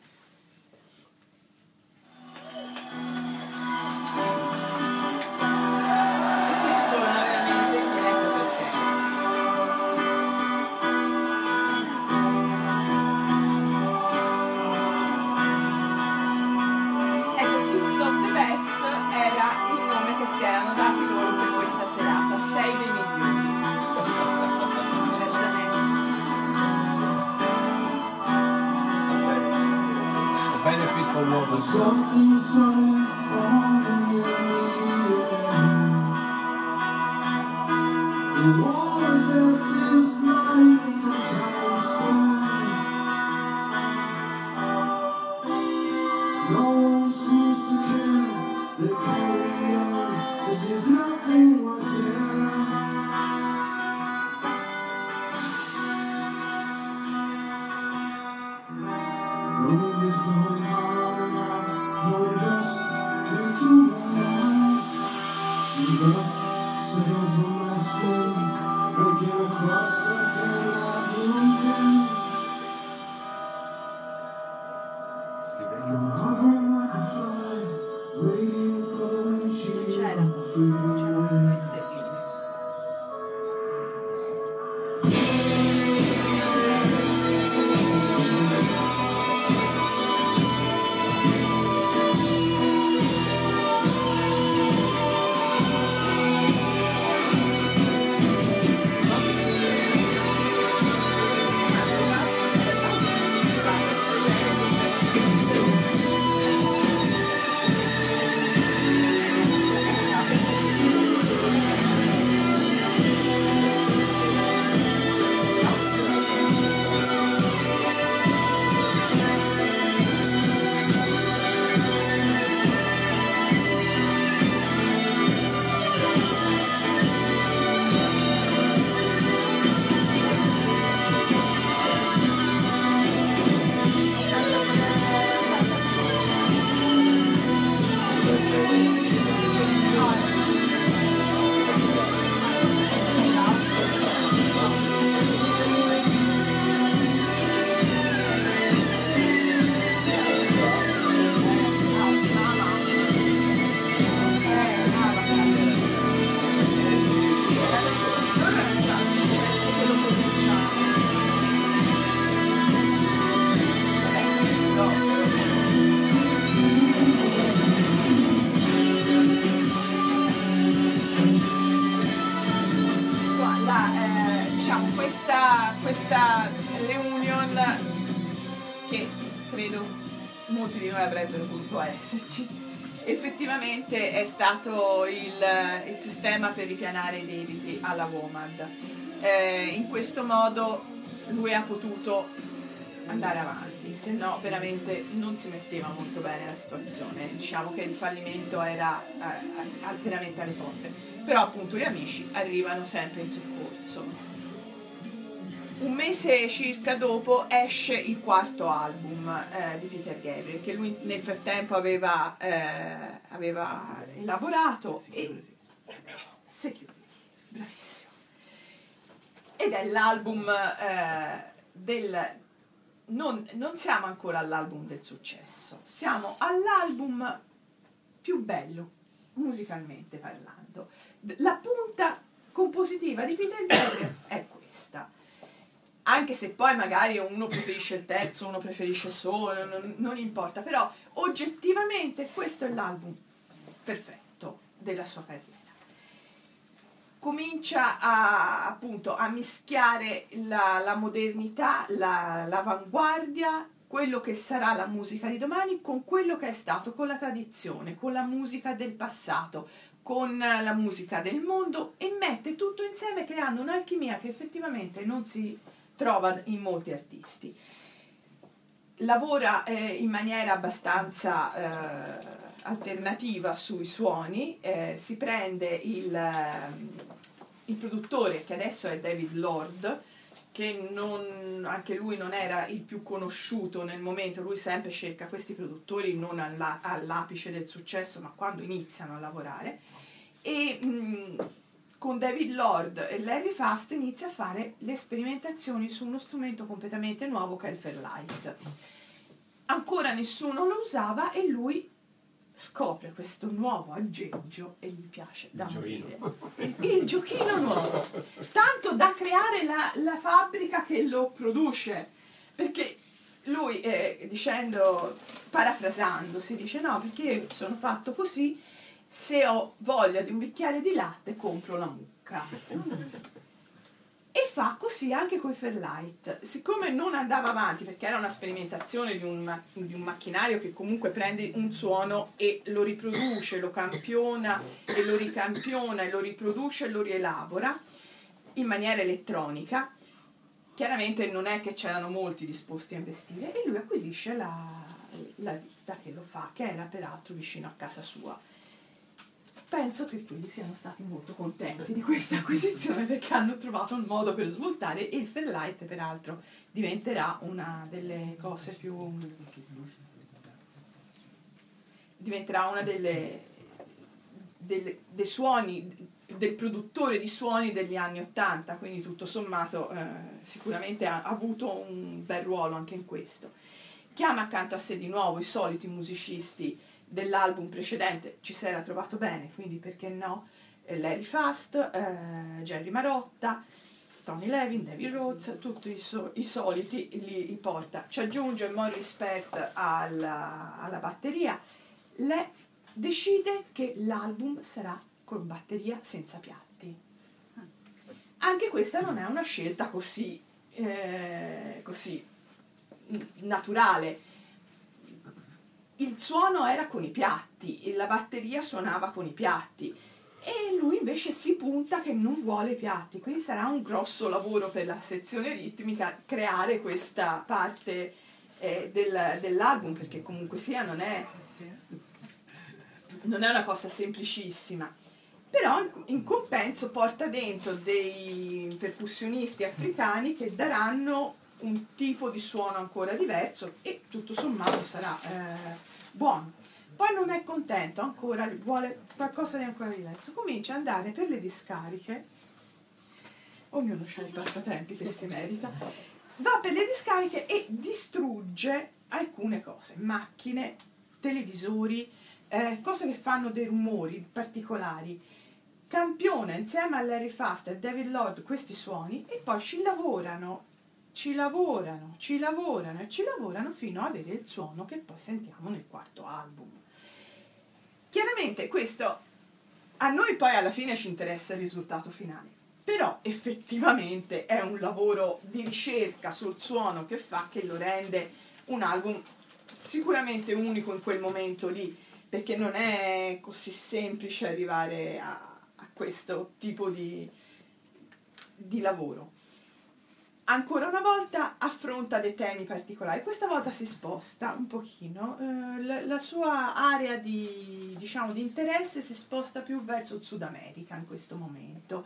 Sistema per ripianare i debiti alla WOMAD. Eh, in questo modo lui ha potuto andare avanti, se no veramente non si metteva molto bene la situazione, diciamo che il fallimento era eh, veramente alle porte, però appunto gli amici arrivano sempre in soccorso. un mese circa dopo esce il quarto album eh, di Peter Gabriel che lui nel frattempo aveva, eh, aveva elaborato e Security, bravissimo. Ed è l'album eh, del... Non, non siamo ancora all'album del successo, siamo all'album più bello, musicalmente parlando. La punta compositiva di Peter Gabriel è questa. Anche se poi magari uno preferisce il terzo, uno preferisce solo, non, non importa, però oggettivamente questo è l'album perfetto della sua carriera comincia a, appunto, a mischiare la, la modernità, la- l'avanguardia, quello che sarà la musica di domani con quello che è stato, con la tradizione, con la musica del passato, con la musica del mondo e mette tutto insieme creando un'alchimia che effettivamente non si trova in molti artisti. Lavora eh, in maniera abbastanza eh, alternativa sui suoni, eh, si prende il, il produttore che adesso è David Lord, che non- anche lui non era il più conosciuto nel momento, lui sempre cerca questi produttori non alla- all'apice del successo, ma quando iniziano a lavorare. E mh, con David Lord e Larry Fast inizia a fare le sperimentazioni su uno strumento completamente nuovo che è il Fairlight. Ancora nessuno lo usava e lui scopre questo nuovo aggeggio e gli piace da morire. Il, il giochino nuovo, tanto da creare la, la fabbrica che lo produce, perché lui eh, dicendo, parafrasando, si dice no, perché sono fatto così, se ho voglia di un bicchiere di latte compro la mucca. E fa così anche con i Fairlight. Siccome non andava avanti, perché era una sperimentazione di un, di un macchinario che comunque prende un suono e lo riproduce, lo campiona e lo ricampiona e lo riproduce e lo rielabora in maniera elettronica, chiaramente non è che c'erano molti disposti a investire e lui acquisisce la, la ditta che lo fa, che era peraltro vicino a casa sua. Penso che quelli siano stati molto contenti di questa acquisizione perché hanno trovato un modo per svoltare e il Fairlight peraltro diventerà una delle cose più diventerà una delle, delle- dei suoni del produttore di suoni degli anni 80 quindi tutto sommato eh, sicuramente ha, ha avuto un bel ruolo anche in questo. Chiama accanto a sé di nuovo i soliti musicisti dell'album precedente ci si era trovato bene, quindi perché no? Eh, Larry Fast, eh, Jerry Marotta, Tony Levin, David Rhodes, tutti i, so- i soliti li, li porta. Ci aggiunge Maurice Peck alla, alla batteria. Le decide che l'album sarà con batteria senza piatti. Anche questa non è una scelta così, eh, così naturale il suono era con i piatti, la batteria suonava con i piatti e lui invece si punta che non vuole i piatti, quindi sarà un grosso lavoro per la sezione ritmica creare questa parte eh, del- dell'album perché comunque sia non è, non è una cosa semplicissima. Però in compenso porta dentro dei percussionisti africani che daranno un tipo di suono ancora diverso e tutto sommato sarà eh, buono. Poi non è contento ancora, vuole qualcosa di ancora diverso. Comincia ad andare per le discariche, ognuno ha i passatempi che si merita, va per le discariche e distrugge alcune cose, macchine, televisori, eh, cose che fanno dei rumori particolari. Campiona insieme a Larry Fast e David Lord questi suoni e poi ci lavorano ci lavorano, ci lavorano e ci lavorano fino ad avere il suono che poi sentiamo nel quarto album. Chiaramente questo a noi poi alla fine ci interessa il risultato finale, però effettivamente è un lavoro di ricerca sul suono che fa che lo rende un album sicuramente unico in quel momento lì, perché non è così semplice arrivare a, a questo tipo di, di lavoro ancora una volta affronta dei temi particolari. Questa volta si sposta un pochino, eh, la, la sua area di, diciamo, di interesse si sposta più verso il Sud America in questo momento.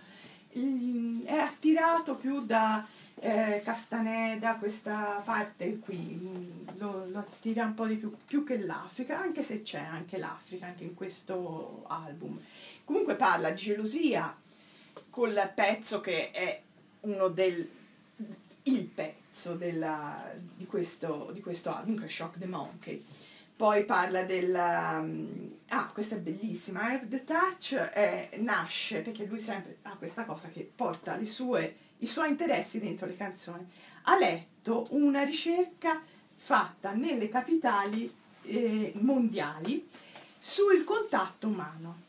mm, è attirato più da eh, Castaneda, questa parte qui, mm, lo, lo attira un po' di più, più che l'Africa, anche se c'è anche l'Africa anche in questo album. Comunque parla di gelosia col pezzo che è uno del il pezzo della- di, questo, di questo album che è Shock the Monkey. Poi parla del... um, ah, questa è bellissima. Have the Touch eh, nasce perché lui sempre ha questa cosa che porta sue- i suoi interessi dentro le canzoni. Ha letto una ricerca fatta nelle capitali eh, mondiali sul contatto umano.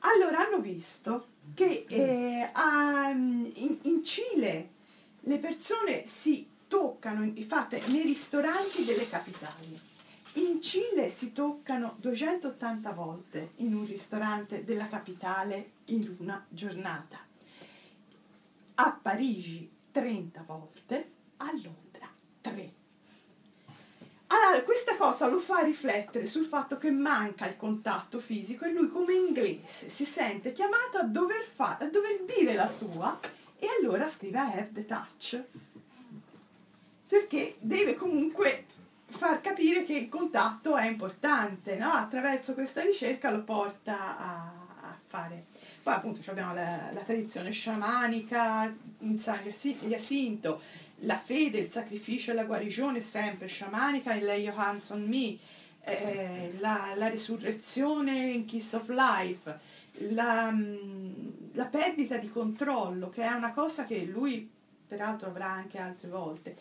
Allora hanno visto che eh, a- in, in Cile le persone si toccano, infatti, nei ristoranti delle capitali. In Cile si toccano 280 volte in un ristorante della capitale in una giornata. A Parigi 30 volte, a Londra 3. Allora, questa cosa lo fa riflettere sul fatto che manca il contatto fisico e lui come inglese si sente chiamato a dover, fa- a dover dire la sua e allora scrive I have the touch. Perché deve comunque far capire che il contatto è importante, no? Attraverso questa ricerca lo porta a, a fare. Poi appunto abbiamo la, la tradizione sciamanica, Jacinto, la fede, il sacrificio e la guarigione sempre sciamanica in Lay Your Hands on Me, eh, la, la risurrezione in Kiss of Life, la, mm, la perdita di controllo, che è una cosa che lui peraltro avrà anche altre volte.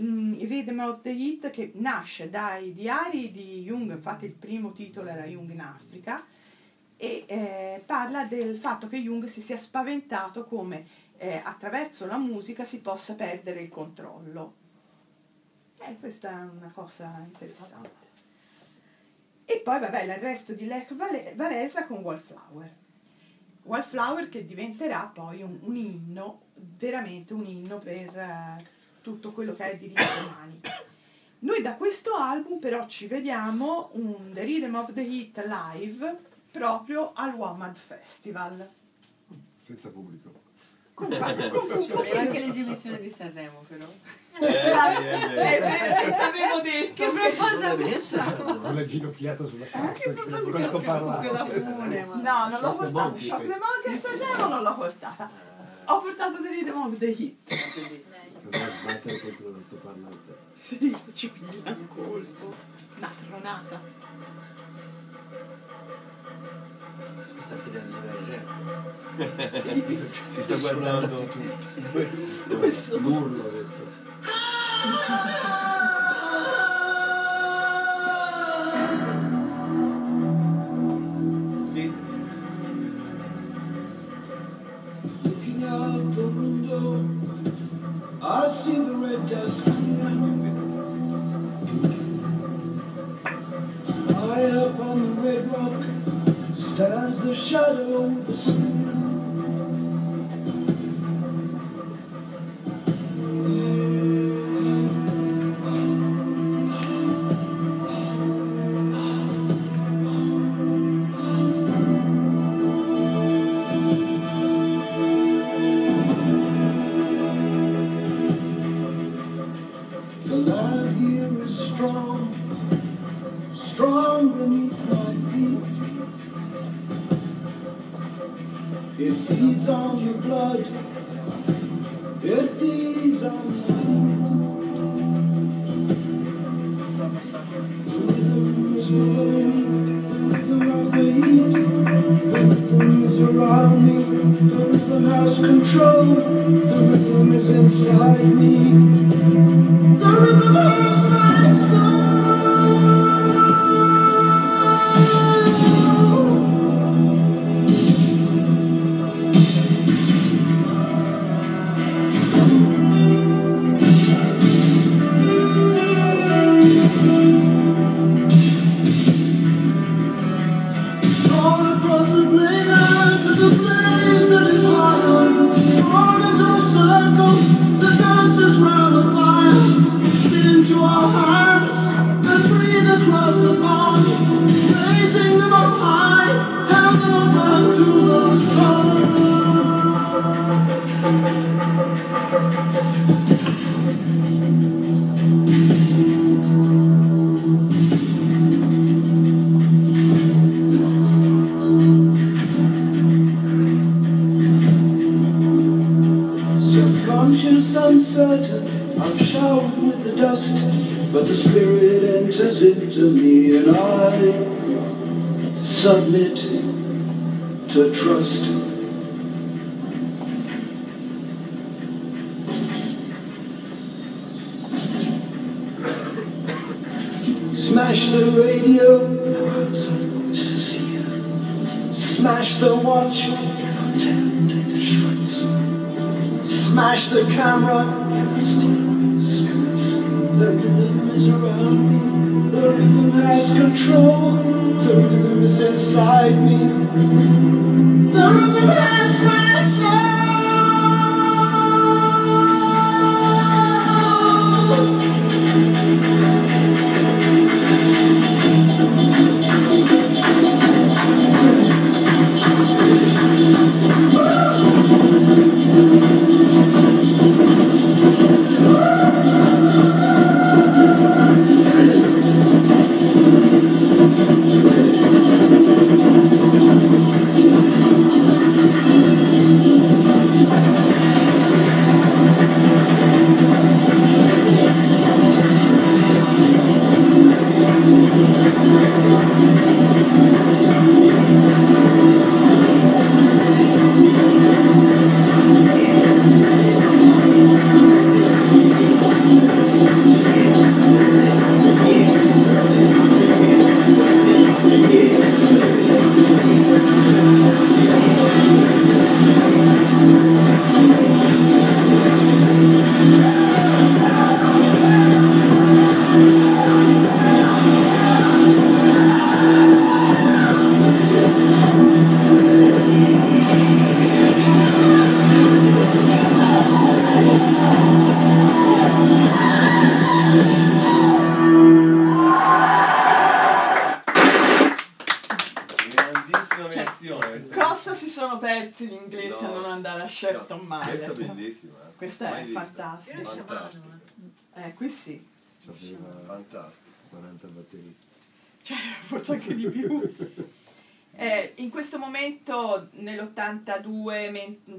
Mm, il Rhythm of the Heat che nasce dai diari di Jung, infatti il primo titolo era Jung in Africa, e eh, parla del fatto che Jung si sia spaventato come eh, attraverso la musica si possa perdere il controllo. E questa è una cosa interessante. E poi vabbè l'arresto di Lech Vale- Walesa con Wallflower. Wallflower che diventerà poi un, un inno, veramente un inno per eh, tutto quello che è diritti umani. Noi da questo album però ci vediamo un The Rhythm of the Heat live proprio al WOMAD Festival. Senza pubblico. C'era pochino- anche l'esibizione di Sanremo però. Eh, sì, Eh, vero. eh, eh, avevo detto Che proposta essere. Con la ginocchiata sulla. Che con il che parlare. quella fune, ma... No, non l'ho portata. Shock the. Monkey a Sanremo non l'ho portata. Ho portato The Rhythm of the Heat. Dovrà sbattere contro l'altoparlante. Sì, ci piglia un colpo. Una tronata. Sta chiedendo dove la gente. Sì. Si sta guardando. Dove sono? L'urlo, the shadow with the sun. The land here is strong, strong feeds on the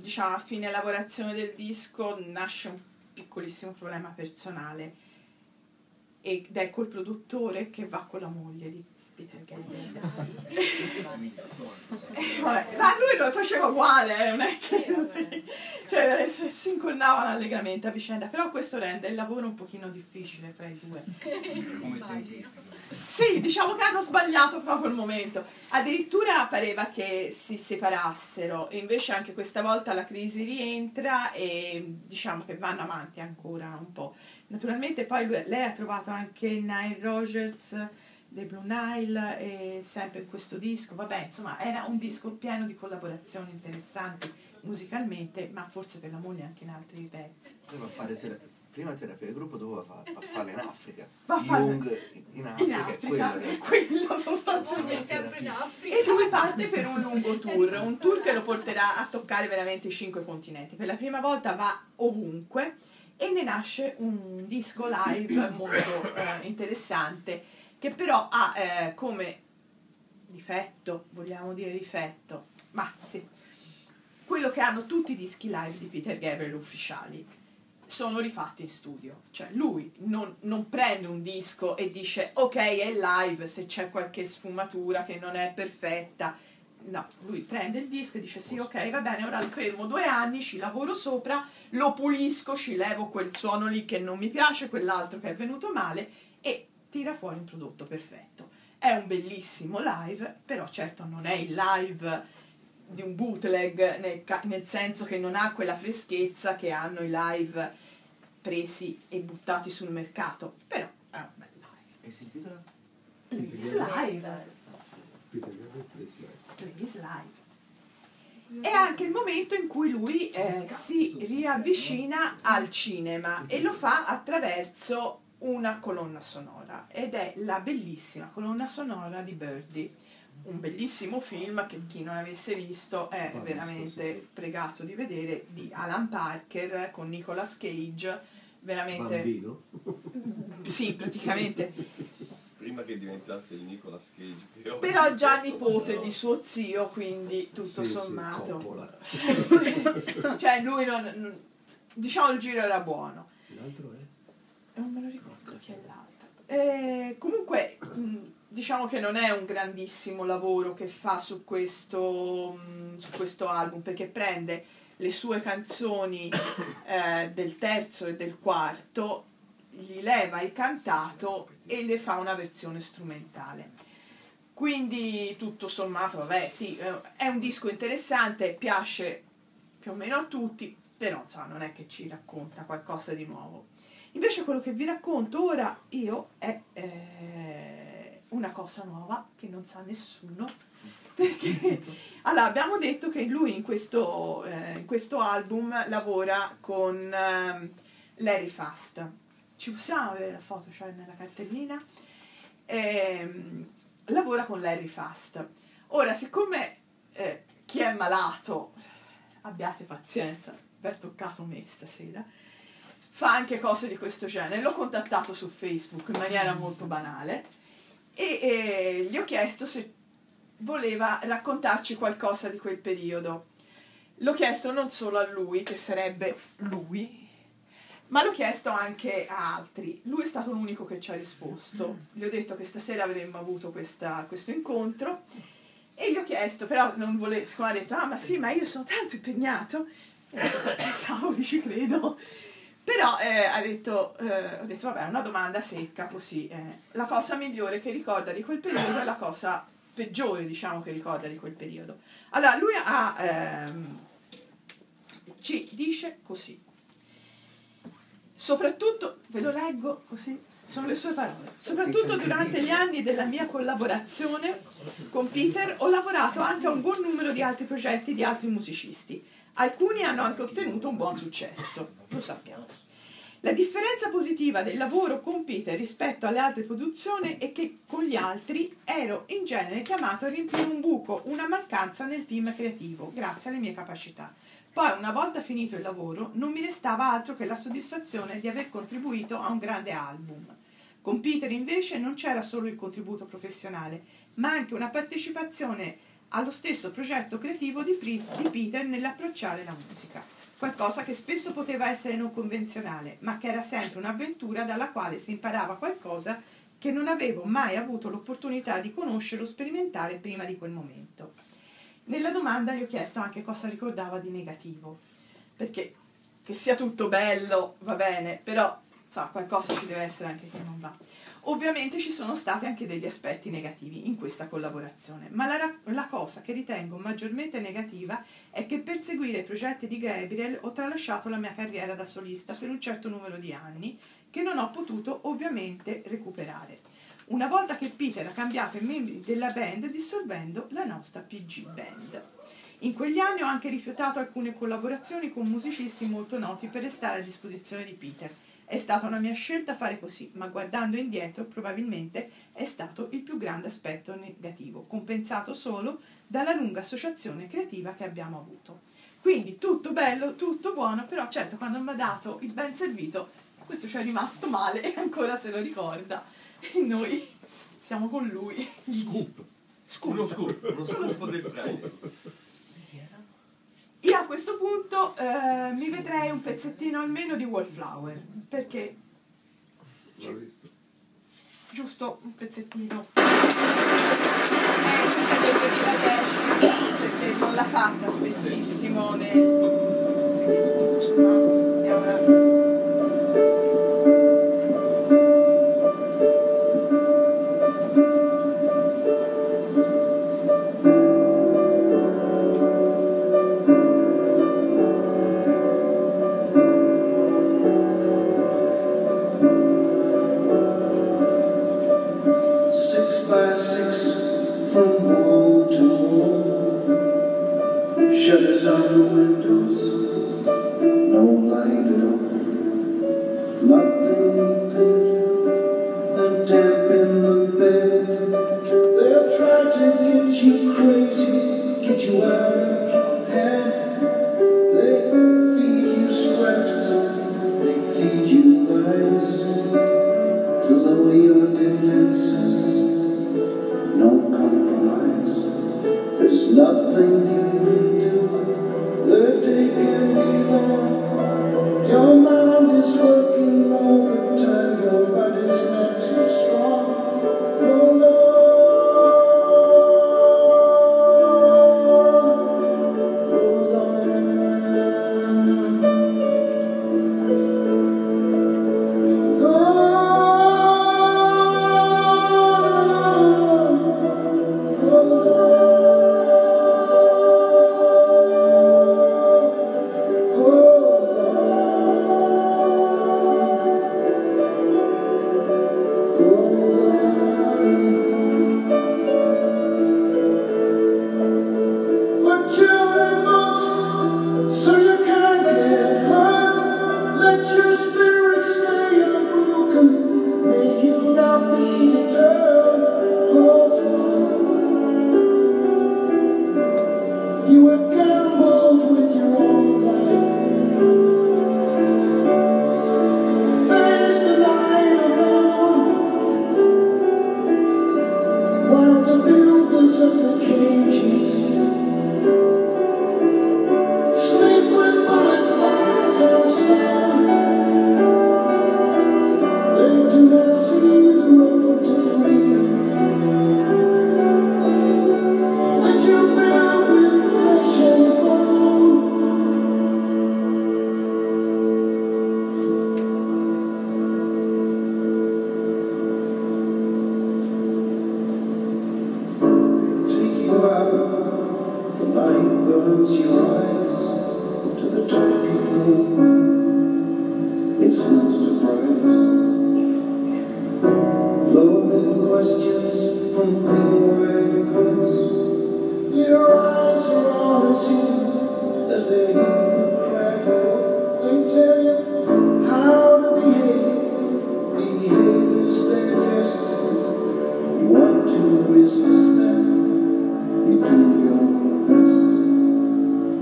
diciamo a fine lavorazione del disco, nasce un piccolissimo problema personale. Ed ecco il produttore che va con la moglie di Peter Gabriel. Vabbè, ma lui lo faceva uguale, eh, non è che sì. cioè, si- incolnavano allegramente a vicenda, però questo rende il lavoro un pochino difficile fra i due. Come. Sì, diciamo che hanno sbagliato proprio il momento. Addirittura pareva che si separassero, e invece anche questa volta la crisi rientra e diciamo che vanno avanti ancora un po'. Naturalmente poi lui- lei ha trovato anche Nile Rogers dei Blue Nile e sempre in questo disco, vabbè insomma era un disco pieno di collaborazioni interessanti musicalmente, ma forse per la moglie anche in altri pezzi. Prima a fare tera- prima terapia di gruppo, dopo va a, fa- a farla in Africa. Va a farla- Jung in In Africa, è Africa quello è quello sostanzialmente. sempre in Africa. E lui parte per un lungo tour, un tour che lo porterà a toccare veramente i cinque continenti. Per la prima volta va ovunque e ne nasce un disco live molto eh, interessante che però ha eh, come difetto, vogliamo dire difetto, ma sì, quello che hanno tutti i dischi live di Peter Gabriel ufficiali sono rifatti in studio. Cioè lui non, non prende un disco e dice ok è live se c'è qualche sfumatura che non è perfetta. No, lui prende il disco e dice sì ok va bene, ora lo fermo due anni, ci lavoro sopra, lo pulisco, ci levo quel suono lì che non mi piace, quell'altro che è venuto male tira fuori un prodotto perfetto. È un bellissimo live, però certo non è il live di un bootleg nel, nel senso che non ha quella freschezza che hanno i live presi e buttati sul mercato però è un bel live E si intitola? Please Live. Please live è anche il momento in cui lui eh, si riavvicina al cinema e lo fa attraverso una colonna sonora ed è la bellissima colonna sonora di Birdie un bellissimo film che chi non avesse visto è Ah, veramente visto, sì. pregato di vedere di Alan Parker con Nicolas Cage veramente Bambino. sì praticamente Prima che diventasse il Nicolas Cage. però già nipote no. di suo zio quindi tutto Sì, sì, sommato Coppola. cioè lui non, non- diciamo il giro era buono. L'altro è? E non me lo ricordo chi è l'altra. Eh, comunque, mh, diciamo che non è un grandissimo lavoro che fa su questo, mh, su questo album, perché prende le sue canzoni eh, del terzo e del quarto, gli leva il cantato e le fa una versione strumentale. Quindi tutto sommato, vabbè, sì, eh, è un disco interessante, piace più o meno a tutti, però insomma, non è che ci racconta qualcosa di nuovo. Invece quello che vi racconto ora io è eh, una cosa nuova che non sa nessuno. Perché allora, abbiamo detto che lui in questo, eh, in questo album lavora con ehm, Larry Fast. Ci possiamo avere la foto, cioè nella cartellina? Ehm, lavora con Larry Fast. Ora, siccome eh, chi è malato, abbiate pazienza, per toccato me stasera, fa anche cose di questo genere. L'ho contattato su Facebook in maniera molto banale e eh, gli ho chiesto se voleva raccontarci qualcosa di quel periodo. L'ho chiesto non solo a lui, che sarebbe lui, ma l'ho chiesto anche a altri. Lui è stato l'unico che ci ha risposto. Gli ho detto che stasera avremmo avuto questa- questo incontro e gli ho chiesto, però non volevo, siccome ha detto, ah ma sì, ma io sono tanto impegnato, e detto, "Eh, cavoli, ci credo. Però eh, ha detto, eh, ho detto, vabbè, è una domanda secca così. eh. La cosa migliore che ricorda di quel periodo è la cosa peggiore, diciamo, che ricorda di quel periodo. Allora, lui ha, ehm, ci dice così. Soprattutto, ve lo leggo così, sono le sue parole. Soprattutto durante gli anni della mia collaborazione con Peter ho lavorato anche a un buon numero di altri progetti di altri musicisti. Alcuni hanno anche ottenuto un buon successo, lo sappiamo. La differenza positiva del lavoro con Peter rispetto alle altre produzioni è che con gli altri ero in genere chiamato a riempire un buco, una mancanza nel team creativo, grazie alle mie capacità. Poi, una volta finito il lavoro, non mi restava altro che la soddisfazione di aver contribuito a un grande album. Con Peter invece non c'era solo il contributo professionale, ma anche una partecipazione allo stesso progetto creativo di, di Peter nell'approcciare la musica. Qualcosa che spesso poteva essere non convenzionale, ma che era sempre un'avventura dalla quale si imparava qualcosa che non avevo mai avuto l'opportunità di conoscere o sperimentare prima di quel momento. Nella domanda gli ho chiesto anche cosa ricordava di negativo, perché che sia tutto bello va bene, però sa, qualcosa ci deve essere anche che non va. Ovviamente ci sono stati anche degli aspetti negativi in questa collaborazione, ma la, la cosa che ritengo maggiormente negativa è che per seguire i progetti di Gabriel ho tralasciato la mia carriera da solista per un certo numero di anni che non ho potuto ovviamente recuperare. Una volta che Peter ha cambiato i membri della band dissolvendo la nostra PG Band. In quegli anni ho anche rifiutato alcune collaborazioni con musicisti molto noti per restare a disposizione di Peter. È stata una mia scelta fare così, ma guardando indietro probabilmente è stato il più grande aspetto negativo, compensato solo dalla lunga associazione creativa che abbiamo avuto. Quindi tutto bello, tutto buono, però certo quando mi ha dato il ben servito, questo ci è rimasto male e ancora se lo ricorda. E noi siamo con lui. Scoop. Uno scoop, uno scoop del Friday. Io a questo punto eh, mi vedrei un pezzettino almeno di Wallflower, perché L'ho visto. giusto un pezzettino. Eh, questa è del 2010, perché non l'ha fatta spessissimo nel... Scusate, e ora...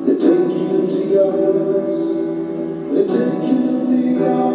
They take you to your limits. They take you beyond.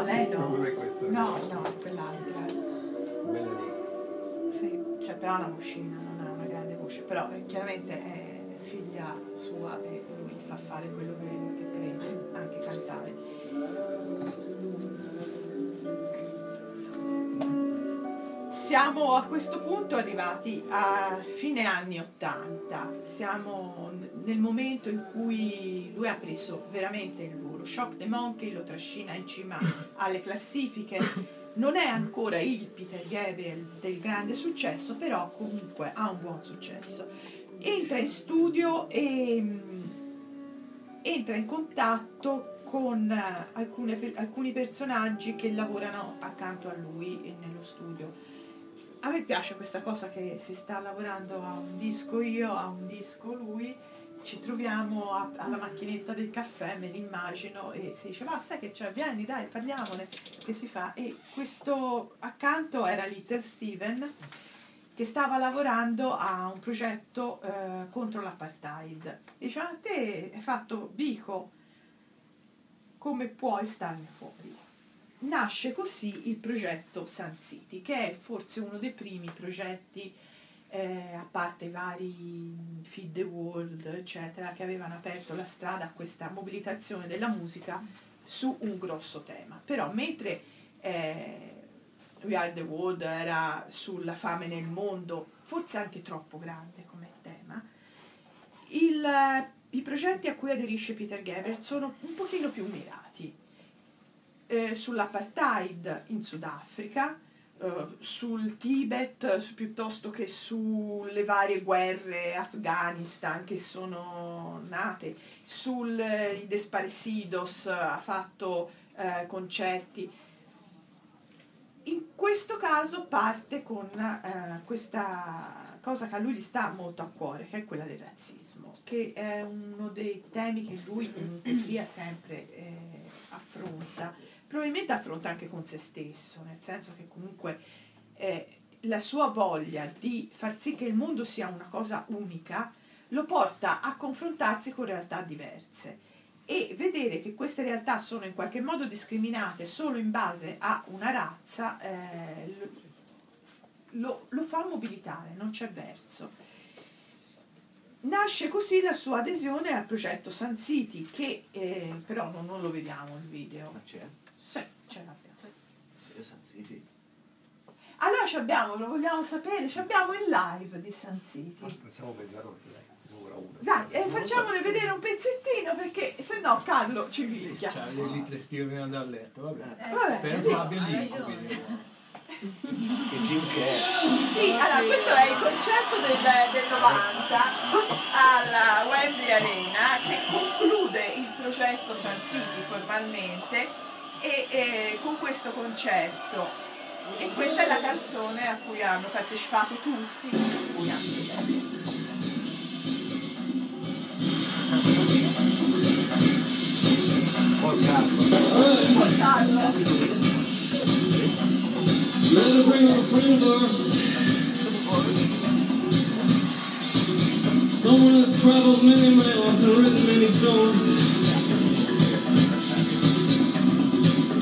No, no, lei no. Non è questa. No, no, quell'altra. Melanie. Sì, cioè però ha una vocina, non ha una grande voce, però eh, chiaramente è figlia sua e lui fa fare quello che, che crede, anche cantare. Siamo a questo punto arrivati a fine anni 80, siamo nel momento in cui lui ha preso veramente il volo. Shock the Monkey lo trascina in cima alle classifiche, non è ancora il Peter Gabriel del grande successo, però comunque ha un buon successo. Entra in studio e mm, entra in contatto con eh, alcune alcuni personaggi che lavorano accanto a lui nello studio. A me piace questa cosa che si sta lavorando a un disco io, a un disco lui, ci troviamo a- alla macchinetta del caffè, me l'immagino, e si dice, ma sai che c'è, vieni dai, parliamone, che si fa. E questo accanto era Little Steven, che stava lavorando a un progetto eh, contro l'apartheid. Dice, ma te hai fatto bico, come puoi starne fuori? Nasce così il progetto Sun City, che è forse uno dei primi progetti, eh, a parte i vari Feed the World, eccetera, che avevano aperto la strada a questa mobilitazione della musica su un grosso tema. Però mentre eh, We Are the World era sulla fame nel mondo, forse anche troppo grande come tema, il- i progetti a cui aderisce Peter Gabriel sono un pochino più mirati eh, sull'apartheid in Sudafrica, eh, sul Tibet su- piuttosto che sulle varie guerre Afghanistan che sono nate, sui Desparecidos ha fatto eh, concerti. In questo caso parte con eh, questa cosa che a lui gli sta molto a cuore, che è quella del razzismo, che è uno dei temi che lui comunque sia sempre eh, affronta, probabilmente affronta anche con se stesso, nel senso che comunque eh, la sua voglia di far sì che il mondo sia una cosa unica lo porta a confrontarsi con realtà diverse e vedere che queste realtà sono in qualche modo discriminate solo in base a una razza eh, lo, lo fa mobilitare, non c'è verso. Nasce così la sua adesione al progetto Sun City, che eh, però non, non lo vediamo il video. Sì, ce l'abbiamo. Io San Siti. Allora ci abbiamo, lo vogliamo sapere, ci abbiamo il live di Sun City. Facciamo mezzanotte, dai. Dai, eh, facciamone vedere un pezzettino perché se no Carlo ci picchia. Cioè, le Steve prima di andare a letto, vabbè. Vabbè, Spero tu abbia il quindi. Che Jim Carrey. Sì, allora questo è il concerto del, del 90 alla Wembley Arena progetto Sun City formalmente e eh, con questo concerto e questa è la canzone a cui hanno partecipato tutti, tra cui anche lei. Let her bring her friend of ours. Someone has traveled many miles and written many songs.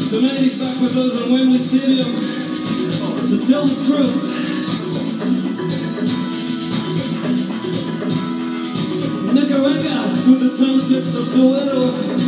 Tonight he's back with us in Wembley Stadium to tell the truth. Nicaragua to the townships of Soweto.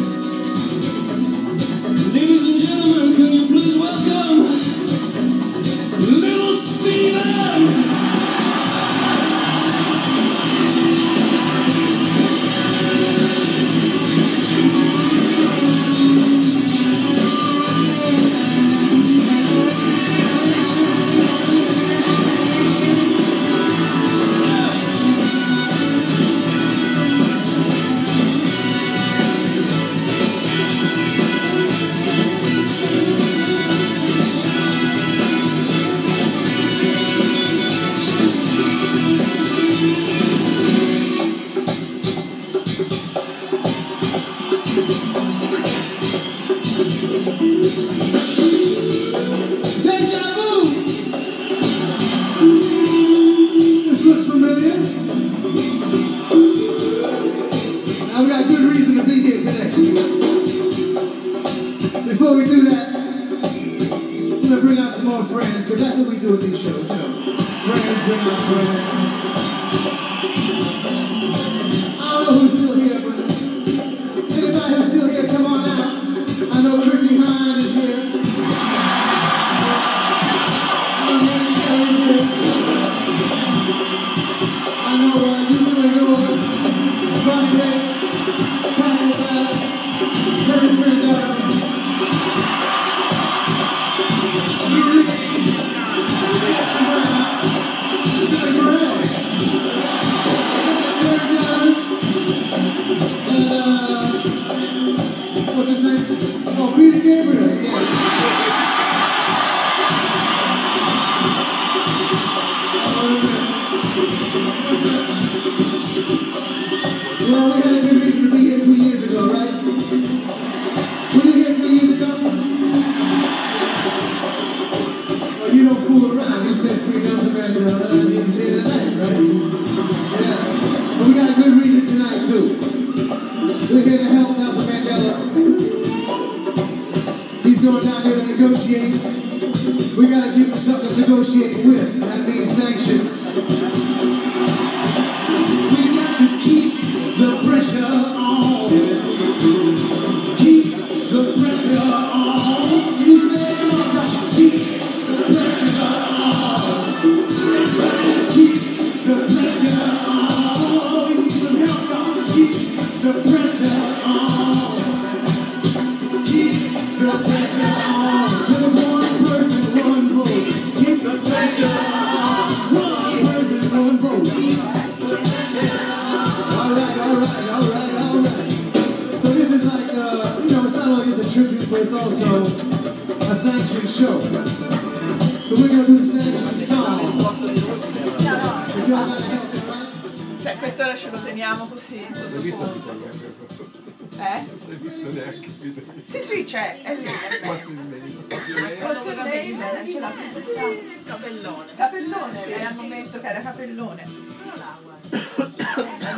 Sì, sì, c'è, è lì. What's his name? What's your name? Ce l'ha presentato. Capellone. Capellone, lei al momento che era capellone.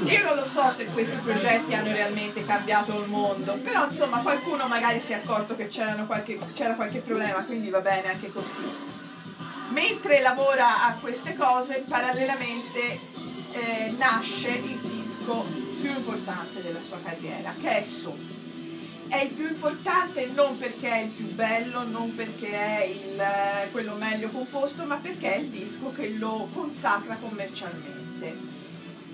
Io non lo so se questi progetti hanno realmente cambiato il mondo, però insomma qualcuno magari si è accorto che qualche- c'era qualche problema, quindi va bene anche così. Mentre lavora a queste cose, parallelamente eh, nasce il disco più importante della sua carriera, che è Su. È il più importante non perché è il più bello, non perché è il, eh, quello meglio composto, ma perché è il disco che lo consacra commercialmente.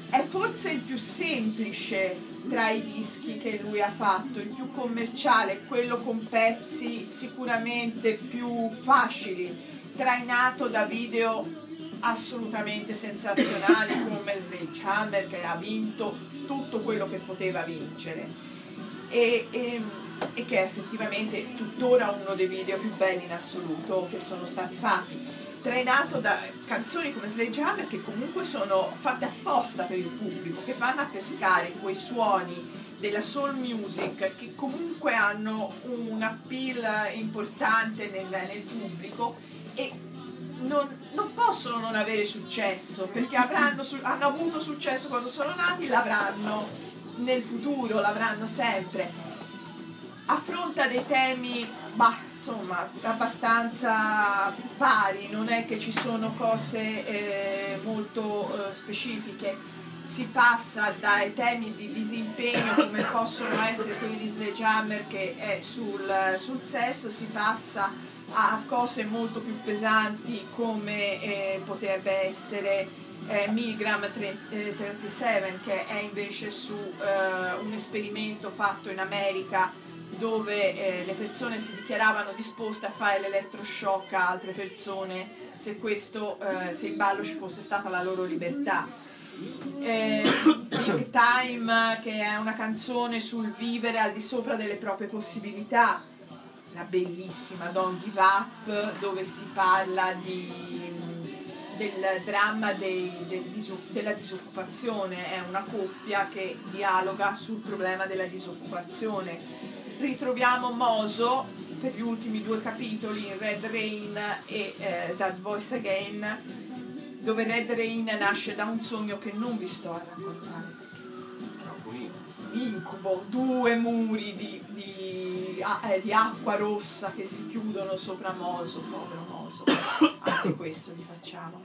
È forse il più semplice tra i dischi che lui ha fatto, il più commerciale, quello con pezzi sicuramente più facili, trainato da video assolutamente sensazionali come Sledgehammer che ha vinto tutto quello che poteva vincere. E, e- e che è effettivamente tuttora uno dei video più belli in assoluto che sono stati fatti, trainato da canzoni come Sledgehammer che comunque sono fatte apposta per il pubblico, che vanno a pescare quei suoni della soul music che comunque hanno un appeal importante nel, nel pubblico e non, non possono non avere successo perché avranno, hanno avuto successo quando sono nati, l'avranno nel futuro, l'avranno sempre. Affronta dei temi, bah, insomma, abbastanza vari, non è che ci sono cose eh, molto eh, specifiche. Si passa dai temi di disimpegno come possono essere quelli di Sledgehammer che è sul, sul sesso, si passa a cose molto più pesanti come eh, potrebbe essere eh, Milligram 37 che è invece su eh, un esperimento fatto in America dove eh, le persone si dichiaravano disposte a fare l'elettroshock a altre persone se, questo, eh, se in ballo ci fosse stata la loro libertà. Eh, Big Time che è una canzone sul vivere al di sopra delle proprie possibilità, la bellissima Don't Give Up dove si parla di, del dramma dei- del disu- della disoccupazione, è una coppia che dialoga sul problema della disoccupazione. Ritroviamo Moso per gli ultimi due capitoli in Red Rain e eh, That Voice Again dove Red Rain nasce da un sogno che non vi sto a raccontare incubo, due muri di, di- eh, di acqua rossa che si chiudono sopra Moso, povero Moso, anche questo gli facciamo.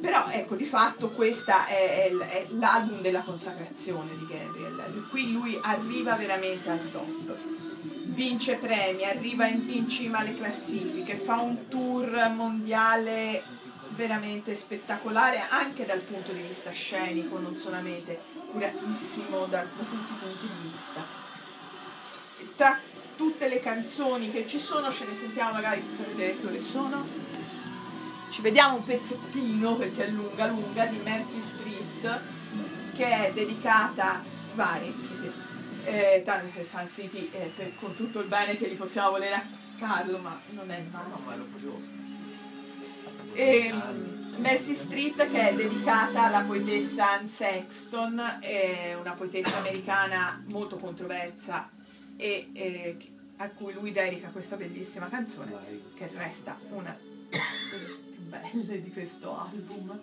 Però ecco, di fatto questo è, è è l'album della consacrazione di Gabriel, qui lui arriva veramente al top, vince premi, arriva in, in cima alle classifiche, fa un tour mondiale veramente spettacolare anche dal punto di vista scenico, non solamente curatissimo da, da tutti i punti di vista. Tra tutte le canzoni che ci sono, ce ne sentiamo magari per vedere che ore sono. Ci vediamo un pezzettino perché è lunga lunga di Mercy Street che è dedicata vari, sì sì, eh, tanto Sun City eh, per- con tutto il bene che gli possiamo volere a Carlo, ma non è il massimo. E, Mercy Street che è dedicata alla poetessa Anne Sexton, è una poetessa americana molto controversa e, e a cui lui dedica questa bellissima canzone che resta una delle più belle di questo album.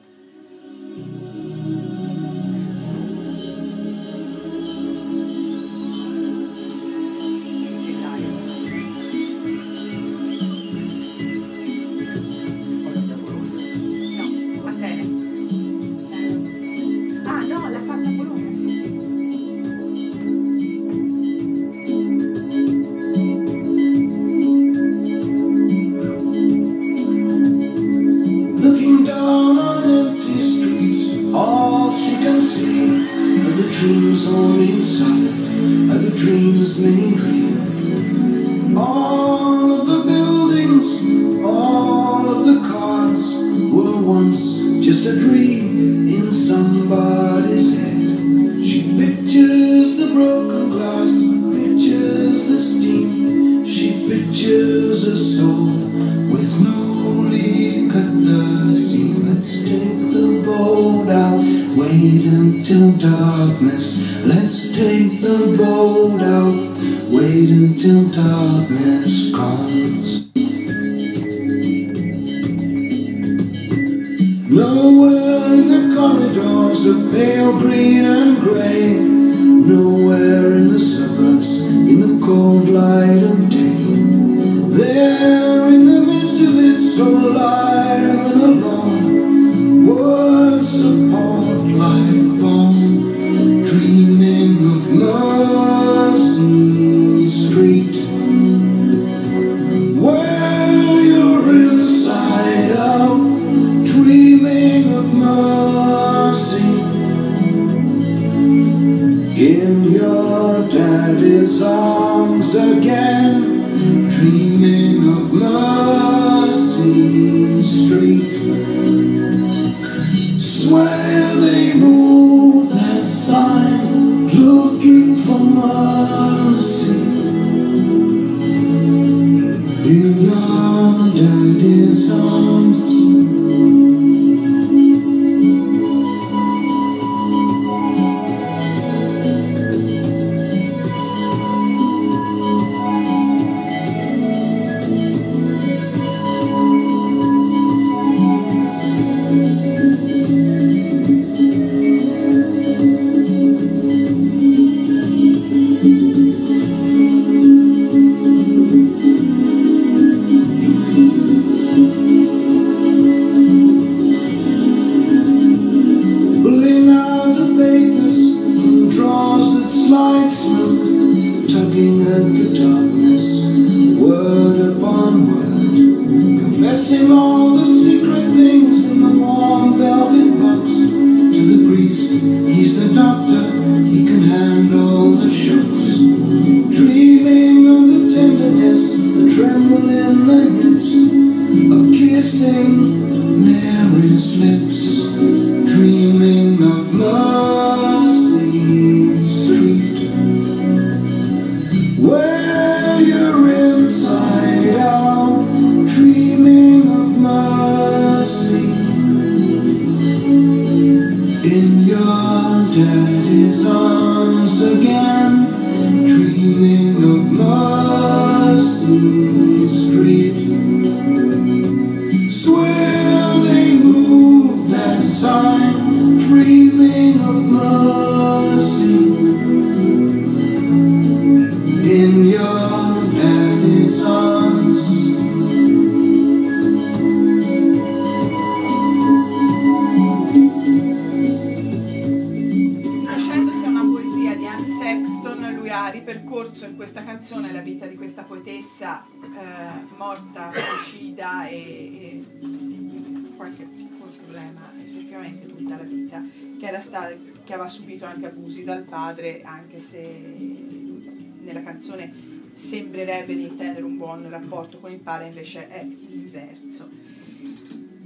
Invece è l'inverso.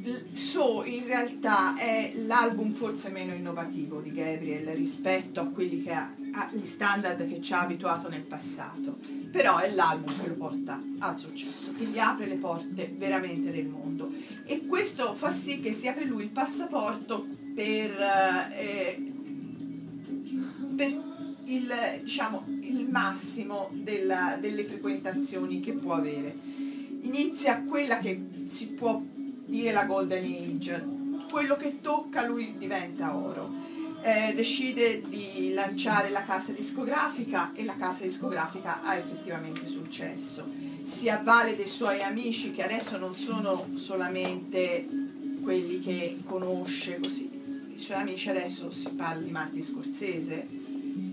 L- So in realtà è l'album forse meno innovativo di Gabriel rispetto a quelli che ha, agli standard che ci ha abituato nel passato, però è l'album che lo porta al successo, che gli apre le porte veramente del mondo e questo fa sì che sia per lui il passaporto per, eh, per il, diciamo, il massimo della- delle frequentazioni che può avere. Inizia quella che si può dire la golden age, quello che tocca lui diventa oro. Eh, decide di lanciare la casa discografica e la casa discografica ha effettivamente successo. Si avvale dei suoi amici che adesso non sono solamente quelli che conosce così. I suoi amici adesso si parla di Martin Scorsese,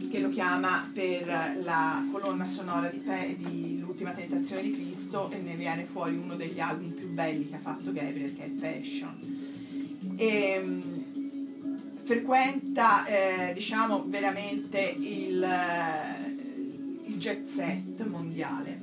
che lo chiama per la colonna sonora di, Pe- di L'ultima tentazione di Cristo e ne viene fuori uno degli album più belli che ha fatto Gabriel, che è Passion. E, mm, frequenta, eh, diciamo, veramente il, eh, il jet set mondiale.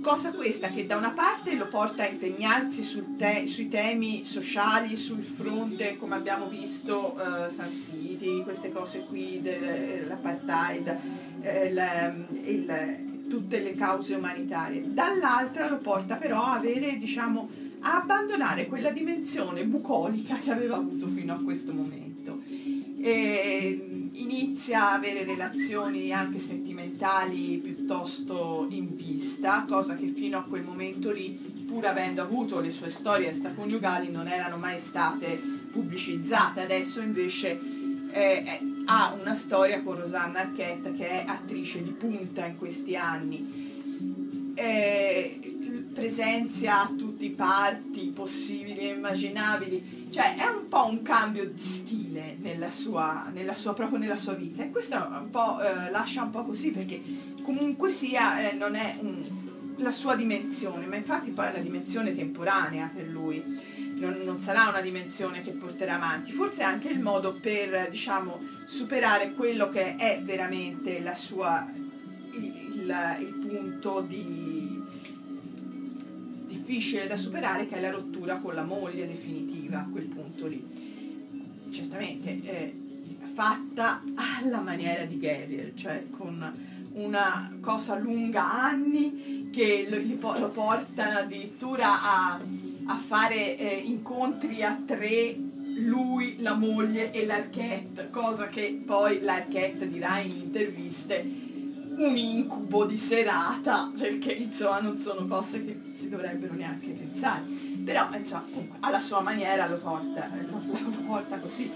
Cosa questa che da una parte lo porta a impegnarsi te- sui temi sociali, sul fronte, come abbiamo visto, eh, Sun City, queste cose qui, del- l'apartheid, eh, il- il- tutte le cause umanitarie. Dall'altra lo porta però a avere, diciamo, a abbandonare quella dimensione bucolica che aveva avuto fino a questo momento. E inizia a avere relazioni anche sentimentali piuttosto in vista, cosa che fino a quel momento lì, pur avendo avuto le sue storie extraconiugali, non erano mai state pubblicizzate. Adesso invece eh, eh, ha una storia con Rosanna Arquette che è attrice di punta in questi anni. Eh, presenzia a tutti i parti possibili e immaginabili, cioè è un po' un cambio di stile nella sua, nella sua, proprio nella sua vita. E questo un eh, lascia un po' così perché comunque sia eh, non è un- la sua dimensione, ma infatti poi è una dimensione temporanea per lui, non, non sarà una dimensione che porterà avanti, forse è anche il modo per diciamo superare quello che è veramente la sua, il, il- il punto di difficile da superare che è la rottura con la moglie definitiva a quel punto lì. Certamente eh, fatta alla maniera di Gabriel, cioè con una cosa lunga anni che lo, lo portano addirittura a, a fare eh, incontri a tre lui, la moglie e l'archette, cosa che poi l'archette dirà in interviste un incubo di serata, perché insomma non sono cose che si dovrebbero neanche pensare. Però insomma, comunque, alla sua maniera lo porta, lo, lo porta così.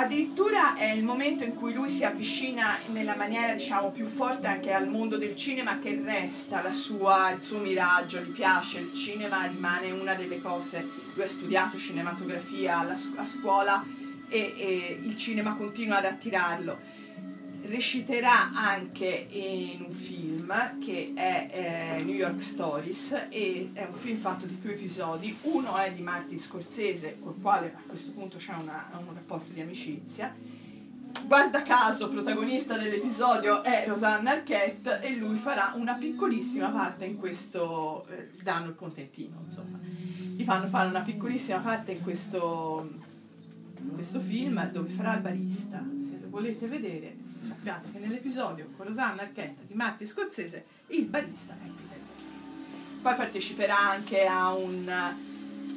Addirittura è il momento in cui lui si avvicina nella maniera diciamo più forte anche al mondo del cinema che resta sua, il suo miraggio, gli piace, il cinema rimane una delle cose, lui ha studiato cinematografia a scuola e, e il cinema continua ad attirarlo reciterà anche in un film che è eh, New York Stories e è un film fatto di più episodi. Uno è di Martin Scorsese, col quale a questo punto c'è una- un rapporto di amicizia. Guarda caso, protagonista dell'episodio è Rosanna Arquette e lui farà una piccolissima parte in questo, eh, danno il contentino, insomma. Gli fanno fare una piccolissima parte in questo, in questo film dove farà il barista. Se lo volete vedere, sappiate che nell'episodio con Rosanna Arquette di Martin Scorsese il barista è Peter Gabriel. Poi parteciperà anche a un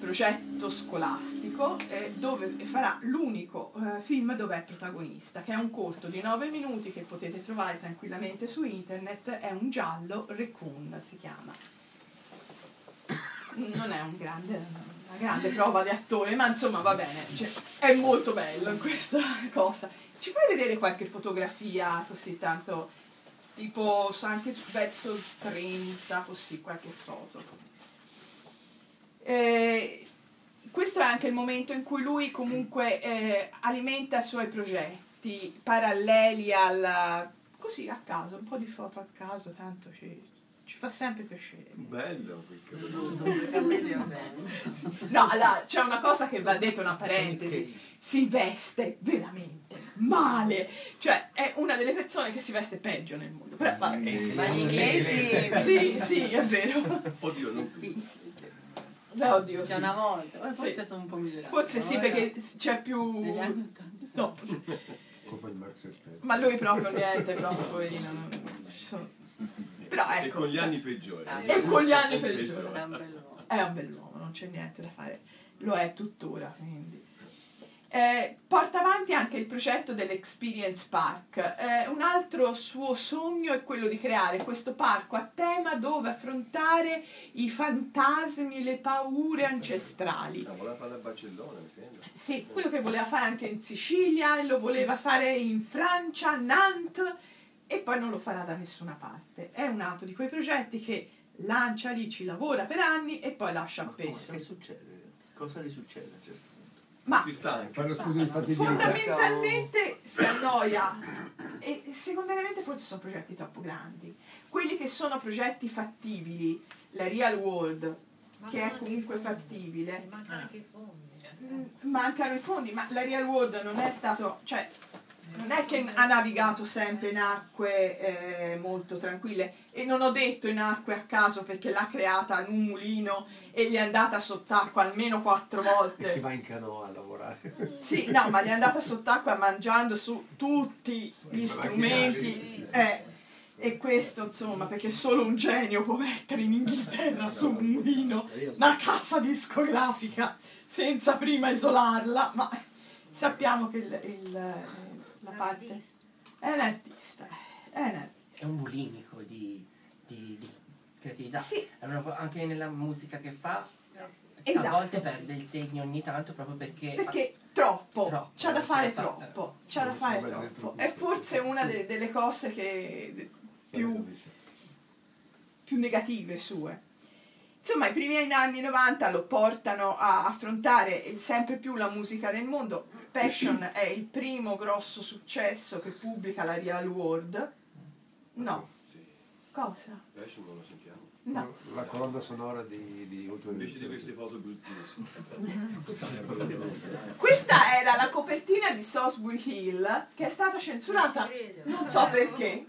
progetto scolastico eh, dove farà l'unico eh, film dove è protagonista, che è un corto di 9 minuti che potete trovare tranquillamente su internet, è un giallo, Raccoon si chiama. Non è un grande, una grande prova di attore, ma insomma va bene, cioè, è molto bello questa cosa. Ci fai vedere qualche fotografia così tanto, tipo anche verso il 30, così, qualche foto. Eh, questo è anche il momento in cui lui comunque eh, alimenta i suoi progetti paralleli alla... così a caso, un po' di foto a caso, tanto ci, ci fa sempre piacere. Bello. No, allora, c'è una cosa che va detta una parentesi, si veste veramente male, cioè è una delle persone che si veste peggio nel mondo. Però, vabbè. Ma gli inglesi... Sì, sì, è vero. Oddio, non tutti. Eh, Oddio, C'è sì. una volta, eh, forse Sì. sono un po' migliorati. Forse sì, perché c'è più... Negli anni 80. No, Colpa di Marx e Spencer. ma lui proprio niente, proprio poverino. non ci sono- Però E ecco, con gli cioè, anni peggiori. Ah, E con gli anni Peggiori. È un bell'uomo. è un bell'uomo, non c'è niente da fare, lo è tuttora. Quindi. Eh, porta avanti anche il progetto dell'Experience Park. Eh, un altro suo sogno è quello di creare questo parco a tema dove affrontare i fantasmi, le paure ancestrali. Ah, voleva fare a Barcellona, mi sembra. Sì, quello che voleva fare anche in Sicilia, e lo voleva fare in Francia, a Nantes e poi non lo farà da nessuna parte. È un altro di quei progetti che lancia lì, ci lavora per anni e poi lascia Ma appeso. Che succede? Cosa gli succede a un certo punto? Ma Si stanca. Di fattibilità. fondamentalmente si annoia e secondariamente forse sono progetti troppo grandi. Quelli che sono progetti fattibili, la Real World, che è comunque fattibile, Mancano anche i fondi. Mm, mancano i fondi, ma la Real World non è stato, cioè, non è che ha navigato sempre in acque eh, molto tranquille e non ho detto in acque a caso perché l'ha creata in un mulino e gli è andata sott'acqua almeno quattro E si volte. va in canoa a lavorare. Sì, no, ma gli è andata sott'acqua mangiando su tutti gli strumenti. eh, e questo insomma, perché solo un genio può mettere in Inghilterra su un mulino una casa discografica senza prima isolarla, ma sappiamo che il, il- la parte è un artista, è un artista. È un bulimico di, di- di creatività. Sì. Una anche nella musica che fa, Esatto. a volte perde il segno ogni tanto proprio perché... Perché troppo, Troppo, c'ha da fare fare. troppo, c'ha da fare troppo. È forse una delle, delle cose che più, più negative sue. Insomma, i primi anni 90 lo portano a affrontare sempre più la musica del mondo. Passion è il primo grosso successo che pubblica la Real World. No, cosa? Adesso non lo sentiamo. No. La colonna sonora di, di Ultima Invece di queste foto. Questa era la copertina di Salisbury Hill che è stata censurata. Non so perché.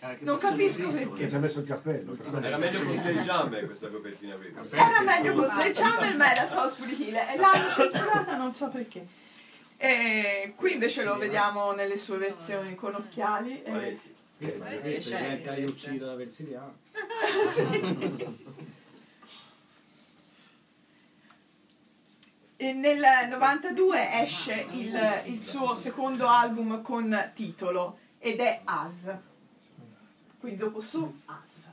Ah, che Non capisco Che ci ha messo il cappello. Era meglio con Sledgehammer questa copertina qui. Era meglio con Sledgehammer, ma era Salisbury Hill e l'hanno censurata non so perché. E qui invece lo vediamo nelle sue versioni con occhiali. e- Presenta e uccide la versiliana. E nel 92 esce il, il suo secondo album con titolo ed è As. Quindi dopo su As.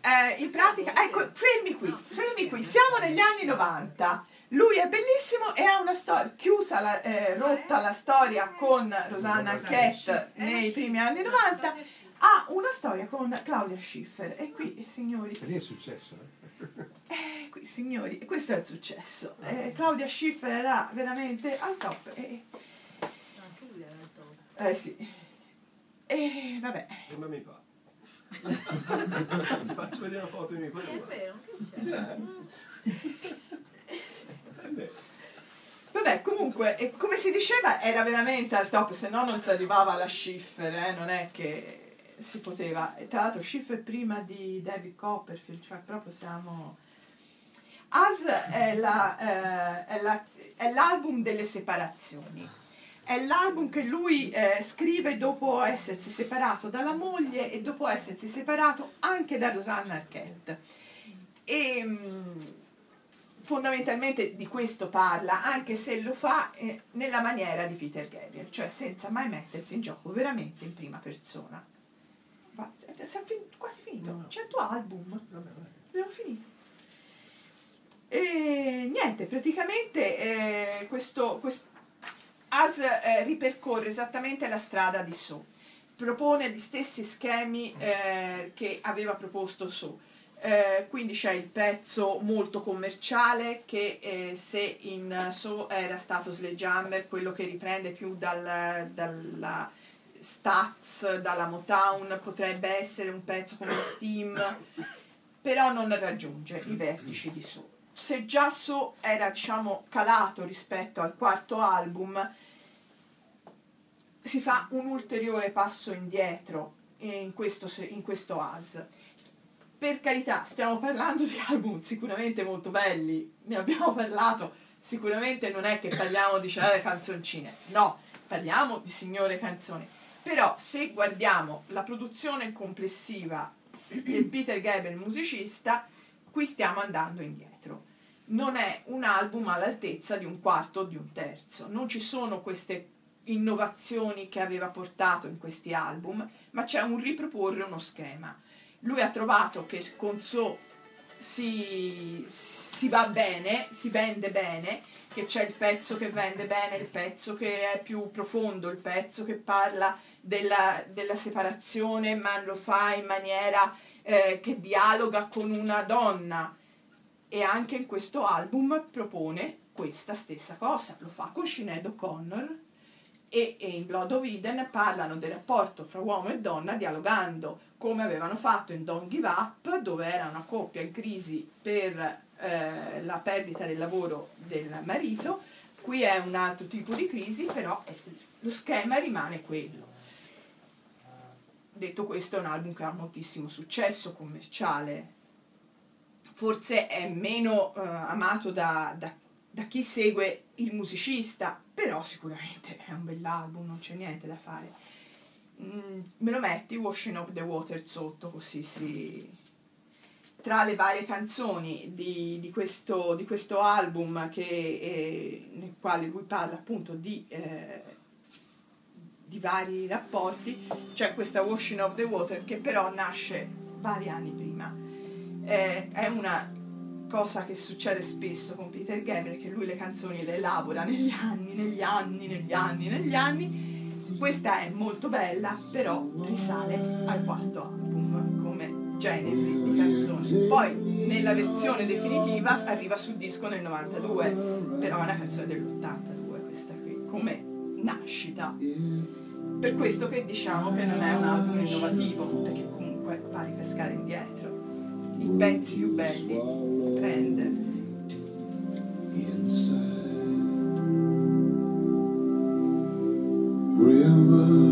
Eh, in pratica, ecco, fermi qui, fermi qui, siamo negli anni 90. Lui è bellissimo e ha una storia, chiusa, la, eh, rotta la storia con Rosanna Arquette nei primi anni 90, ha una storia con Claudia Schiffer. E qui, signori, E lì è successo. eh. eh, qui, signori, questo è il successo. Eh, Claudia Schiffer era veramente al top. E, Anche lui era il top. eh sì. vabbè. Sembra mi fa. Ti faccio vedere una foto di mio È vero, che c'è? Vabbè, comunque, come si diceva, era veramente al top, se no non si arrivava alla Schiffer, eh, non è che si poteva. E tra l'altro Schiffer prima di David Copperfield, cioè proprio siamo... As è, eh, è, la- è l'album delle separazioni. È l'album che lui eh, scrive dopo essersi separato dalla moglie e dopo essersi separato anche da Rosanna Arquette. E mm, fondamentalmente di questo parla, anche se lo fa eh, nella maniera di Peter Gabriel, cioè senza mai mettersi in gioco veramente in prima persona. Va, cioè, siamo fin- quasi finito, c'è il tuo album, abbiamo finito. E niente, praticamente eh, questo, quest- As eh, ripercorre esattamente la strada di So, propone gli stessi schemi eh, che aveva proposto So. Eh, quindi c'è il pezzo molto commerciale che eh, se in So era stato Sledgehammer, quello che riprende più dal- dalla Stax, dalla Motown, potrebbe essere un pezzo come Steam, però non raggiunge i vertici di So. Se già So era diciamo calato rispetto al quarto album, si fa un ulteriore passo indietro in questo, in questo as. Per carità, stiamo parlando di album sicuramente molto belli, ne abbiamo parlato, sicuramente non è che parliamo di cioè, canzoncine, no, parliamo di signore canzoni. Però se guardiamo la produzione complessiva del Peter Gabriel musicista, qui stiamo andando indietro. Non è un album all'altezza di un quarto o di un terzo, non ci sono queste innovazioni che aveva portato in questi album, ma c'è un riproporre uno schema. Lui ha trovato che con So si, si va bene, si vende bene, che c'è il pezzo che vende bene, il pezzo che è più profondo, il pezzo che parla della, della separazione, ma lo fa in maniera eh, che dialoga con una donna. E anche in questo album propone questa stessa cosa, lo fa con Sinead O'Connor e, e in Blood of Eden parlano del rapporto fra uomo e donna dialogando come avevano fatto in Don't Give Up dove era una coppia in crisi per eh, la perdita del lavoro del marito. Qui è un altro tipo di crisi però lo schema rimane quello. Detto questo è un album che ha moltissimo successo commerciale. Forse è meno eh, amato da, da- da chi segue il musicista, però sicuramente è un bell'album, non c'è niente da fare. Mm, me lo metti Washing of the Water sotto, così si... Tra le varie canzoni di, di questo, di questo album che, eh, nel quale lui parla appunto di, eh, di vari rapporti, c'è questa Washing of the Water che però nasce vari anni prima eh, è una cosa che succede spesso con Peter Gabriel che lui le canzoni le elabora negli anni, negli anni, negli anni, negli anni. Questa è molto bella, però risale al quarto album come genesi di canzoni. Poi nella versione definitiva arriva sul disco nel 92, però è una canzone dell'82 questa qui, come nascita. Per questo che diciamo che non è un album innovativo, perché comunque va a ripescare indietro i pezzi più belli prende. River, show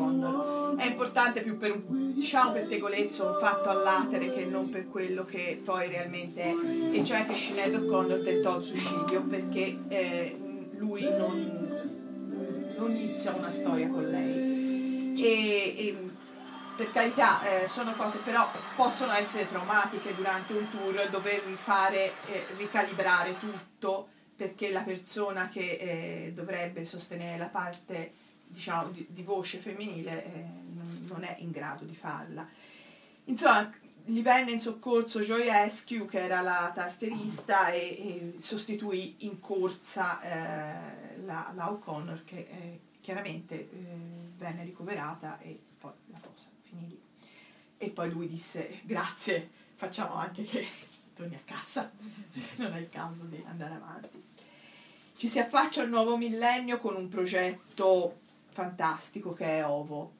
O'Connor. È importante più per un diciamo pettegolezzo, un fatto all'atere che non per quello che poi realmente è. E cioè che Sinead O'Connor tentò il suicidio perché eh, lui non, non inizia una storia con lei. E, e per carità, eh, sono cose però possono essere traumatiche durante un tour, dover rifare, eh, ricalibrare tutto perché la persona che eh, dovrebbe sostenere la parte diciamo, di, di voce femminile eh, non, non è in grado di farla. Insomma, gli venne in soccorso Joy Eskew che era la tasterista e, e sostituì in corsa eh, la, la O'Connor che eh, chiaramente eh, venne ricoverata e poi la cosa finì lì. E poi lui disse grazie, facciamo anche che torni a casa, non è il caso di andare avanti. Ci si affaccia al nuovo millennio con un progetto fantastico che è Ovo.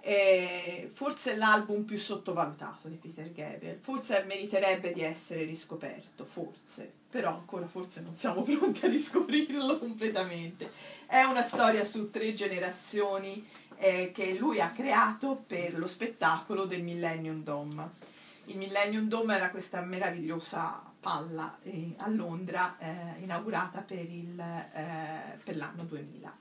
E forse l'album più sottovalutato di Peter Gabriel, forse meriterebbe di essere riscoperto, forse, però ancora forse non siamo pronti a riscoprirlo completamente. È una storia su tre generazioni eh, che lui ha creato per lo spettacolo del Millennium Dome. Il Millennium Dome era questa meravigliosa palla eh, a Londra eh, inaugurata per, il, eh, per l'anno 2000.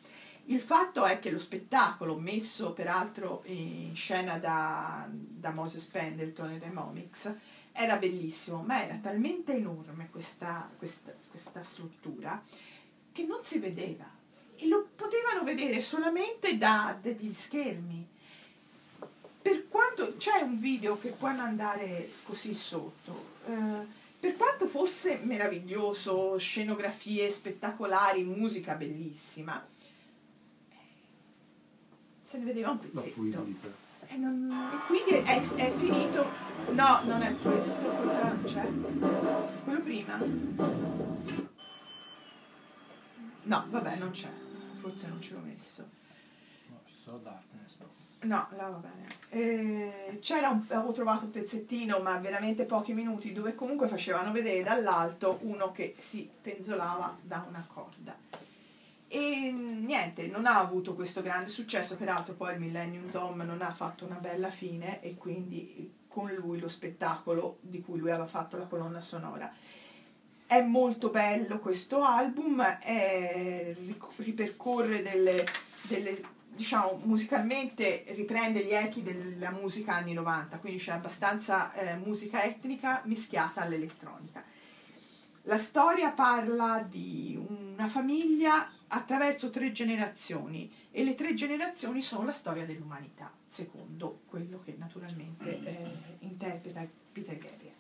Il fatto è che lo spettacolo, messo peraltro in scena da, da Moses Pendleton e dai Momix, era bellissimo, ma era talmente enorme questa, questa, questa struttura che non si vedeva e lo potevano vedere solamente da degli schermi. Per quanto c'è un video che può andare così sotto, eh, per quanto fosse meraviglioso, scenografie spettacolari, musica bellissima, se ne vedeva un pezzetto. E, non- e quindi è, è finito. No, non è questo, forse non c'è. Quello prima? No, vabbè, non c'è. Forse non ce l'ho messo. No, ci sono Darkness. no. No, là va bene. Eh, c'era un, avevo trovato un pezzettino, ma veramente pochi minuti, dove comunque facevano vedere dall'alto uno che si penzolava da una corda. E niente, non ha avuto questo grande successo, peraltro poi il Millennium Dome non ha fatto una bella fine e quindi con lui lo spettacolo di cui lui aveva fatto la colonna sonora. È molto bello questo album, è- ripercorre delle, delle, diciamo, musicalmente riprende gli echi della musica anni 90, quindi c'è abbastanza eh, musica etnica mischiata all'elettronica. La storia parla di una famiglia attraverso tre generazioni e le tre generazioni sono la storia dell'umanità, secondo quello che naturalmente eh, interpreta Peter Gabriel.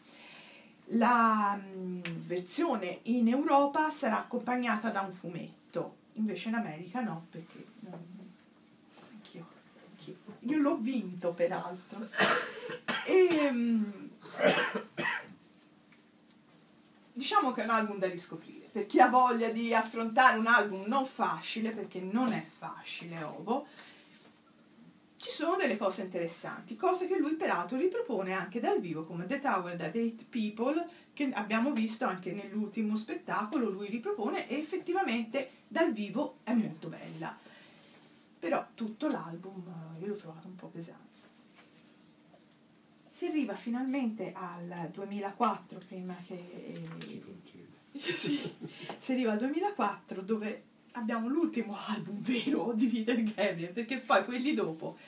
La mm, versione in Europa sarà accompagnata da un fumetto, invece in America no, perché non- anch'io, anch'io. Io l'ho vinto peraltro. E, mm, diciamo che è un album da riscoprire per chi ha voglia di affrontare un album non facile perché non è facile ovo ci sono delle cose interessanti cose che lui peraltro ripropone anche dal vivo come The Tower That Eight People che abbiamo visto anche nell'ultimo spettacolo lui ripropone e effettivamente dal vivo è molto bella. Però tutto l'album eh, io l'ho trovato un po' pesante si arriva finalmente al 2004 prima che. Sì. Si arriva al 2004 dove abbiamo l'ultimo album vero di Peter Gabriel, perché poi quelli dopo,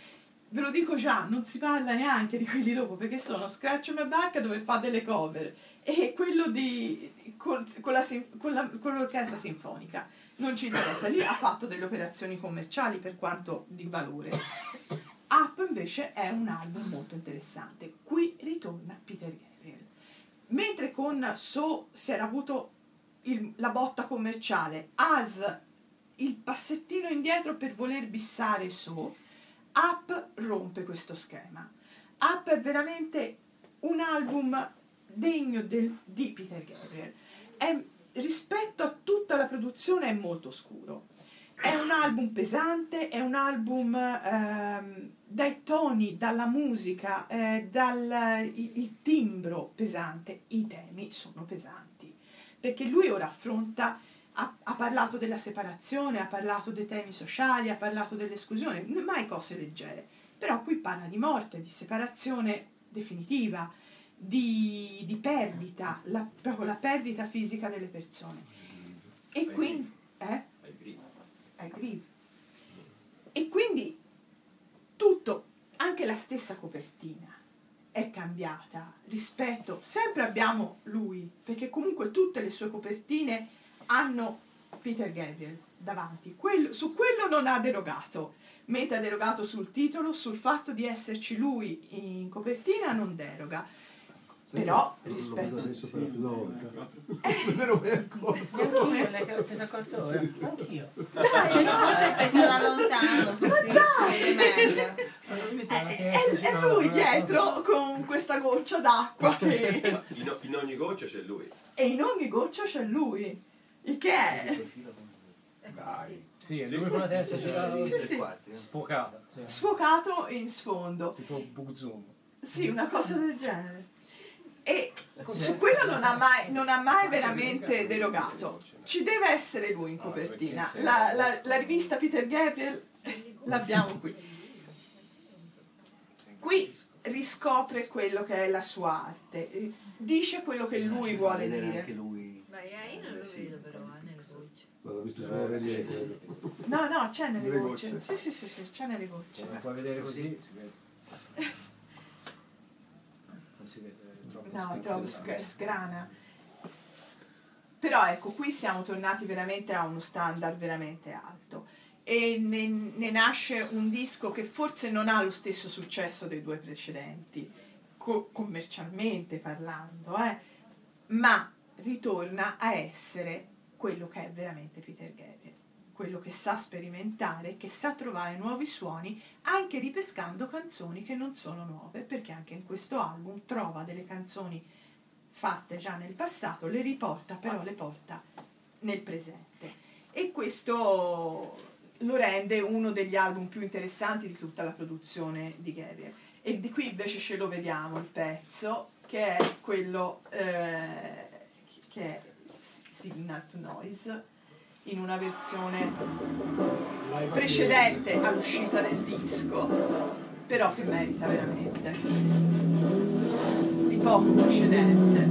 ve lo dico già, non si parla neanche di quelli dopo, perché sono Scratch My Back dove fa delle cover e quello di, con, con la con la- con l'orchestra sinfonica. Non ci interessa, lì ha fatto delle operazioni commerciali per quanto di valore. Up invece è un album molto interessante. Qui ritorna Peter Gabriel. Mentre con So si era avuto il- la botta commerciale, As il passettino indietro per voler bissare So, Up rompe questo schema. Up è veramente un album degno del- di Peter Gabriel. È- rispetto a tutta la produzione è molto scuro. È un album pesante, è un album ehm, dai toni, dalla musica, eh, dal il, il timbro pesante, i temi sono pesanti. Perché lui ora affronta, ha, ha parlato della separazione, ha parlato dei temi sociali, ha parlato dell'esclusione, mai cose leggere. Però qui parla di morte, di separazione definitiva, di, di perdita, la, proprio la perdita fisica delle persone. E quindi... Eh? è Grieve. E quindi tutto, anche la stessa copertina è cambiata rispetto, sempre abbiamo lui, perché comunque tutte le sue copertine hanno Peter Gabriel davanti, Quello- su quello non ha derogato, mentre ha derogato sul titolo, sul fatto di esserci lui in copertina non deroga. Però rispetto... adesso per la prima volta. Eh. Non me ne mai accorto. Anch'io, lei che te sei accorto ora? Anch'io. Dai, Cioè, no, forse è presa da lontano, così si vede meglio. È, è- è lui dietro con questa goccia d'acqua che... In, in ogni goccia c'è lui. e in ogni goccia c'è lui. Il che è Dai. Sì, è lui con la testa girata Sì, sì. sfocata. Sì. sfocato in sfondo. Tipo Bugzoom. Sì, una cosa del genere. E su quello non ha mai, non ha mai veramente derogato. Ci deve essere lui in copertina. La, la- la rivista Peter Gabriel l'abbiamo qui. Qui riscopre quello che è la sua arte, eh, dice quello che lui vuole dire. anche lui. Ma io non lo vedo però, eh, nel. Non l'ho visto solo Renier quello. No, no, c'è nelle Nelle gocce. gocce. Sì, sì, sì, sì, c'è nelle gocce. Se lo puoi vedere così, si vede. Non si vede, No, troppo sc- sgrana. Però ecco, qui siamo tornati veramente a uno standard veramente alto. E ne, ne nasce un disco che forse non ha lo stesso successo dei due precedenti, co- commercialmente parlando, eh, ma ritorna a essere quello che è veramente Peter Gabriel, quello che sa sperimentare, che sa trovare nuovi suoni, anche ripescando canzoni che non sono nuove, perché anche in questo album trova delle canzoni fatte già nel passato, le riporta, però le porta nel presente. E questo lo rende uno degli album più interessanti di tutta la produzione di Gabriel. E di qui invece ce lo vediamo il pezzo, che è quello eh, che è Signal to Noise, in una versione precedente all'uscita del disco, però che merita veramente. Di poco precedente.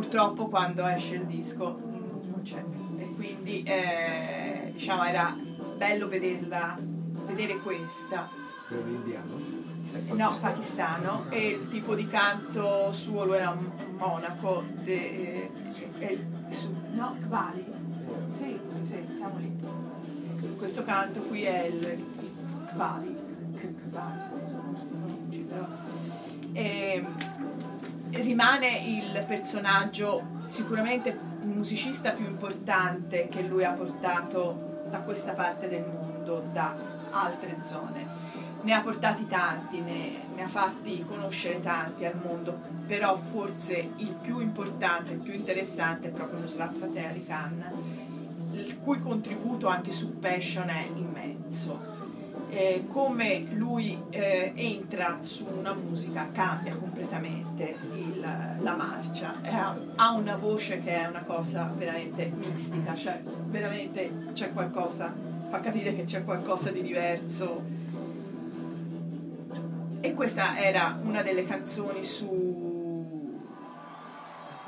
Purtroppo quando esce il disco non c'è più. E quindi eh, diciamo era bello vederla, vedere questa. Per l'indiano? No, pakistano e il tipo di canto suo, lui era un monaco, de, e il- su, no, Kvali, sì, sì, siamo lì. Questo canto qui è il, Kvali, Kvali, non so come si pronunci, però. E, rimane il personaggio sicuramente il musicista più importante che lui ha portato da questa parte del mondo, da altre zone ne ha portati tanti, ne, ne ha fatti conoscere tanti al mondo, però forse il più importante, il più interessante è proprio Nusrat Fateh Khan, il cui contributo anche su Passion è immenso. Eh, come lui eh, entra su una musica cambia completamente il- la marcia, Eh, ha, ha una voce che è una cosa veramente mistica, cioè veramente c'è qualcosa, fa capire che c'è qualcosa di diverso e questa era una delle canzoni su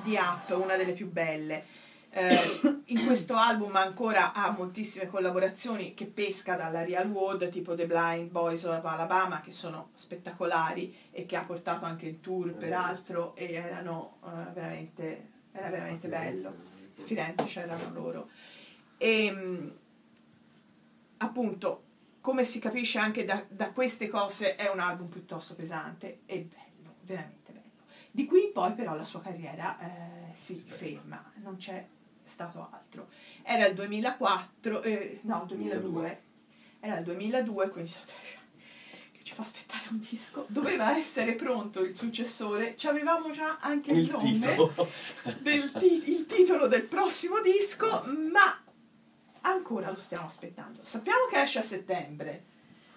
di Up, una delle più belle. Eh, in questo album ancora ha moltissime collaborazioni che pesca dalla Real World, tipo The Blind Boys of Alabama, che sono spettacolari e che ha portato anche in tour peraltro e erano eh, veramente, era veramente bello. A Firenze c'erano loro. E mh, appunto, come si capisce anche da, da queste cose, è un album piuttosto pesante e bello, veramente bello. Di qui in poi però la sua carriera eh, si ferma, non c'è stato altro. Era il 2004, eh, no, 2002, era il 2002, quindi che ci fa aspettare un disco. Doveva essere pronto il successore, ci avevamo già anche il, Il nome titolo. del ti- il titolo del prossimo disco, ma ancora lo stiamo aspettando. Sappiamo che esce a settembre.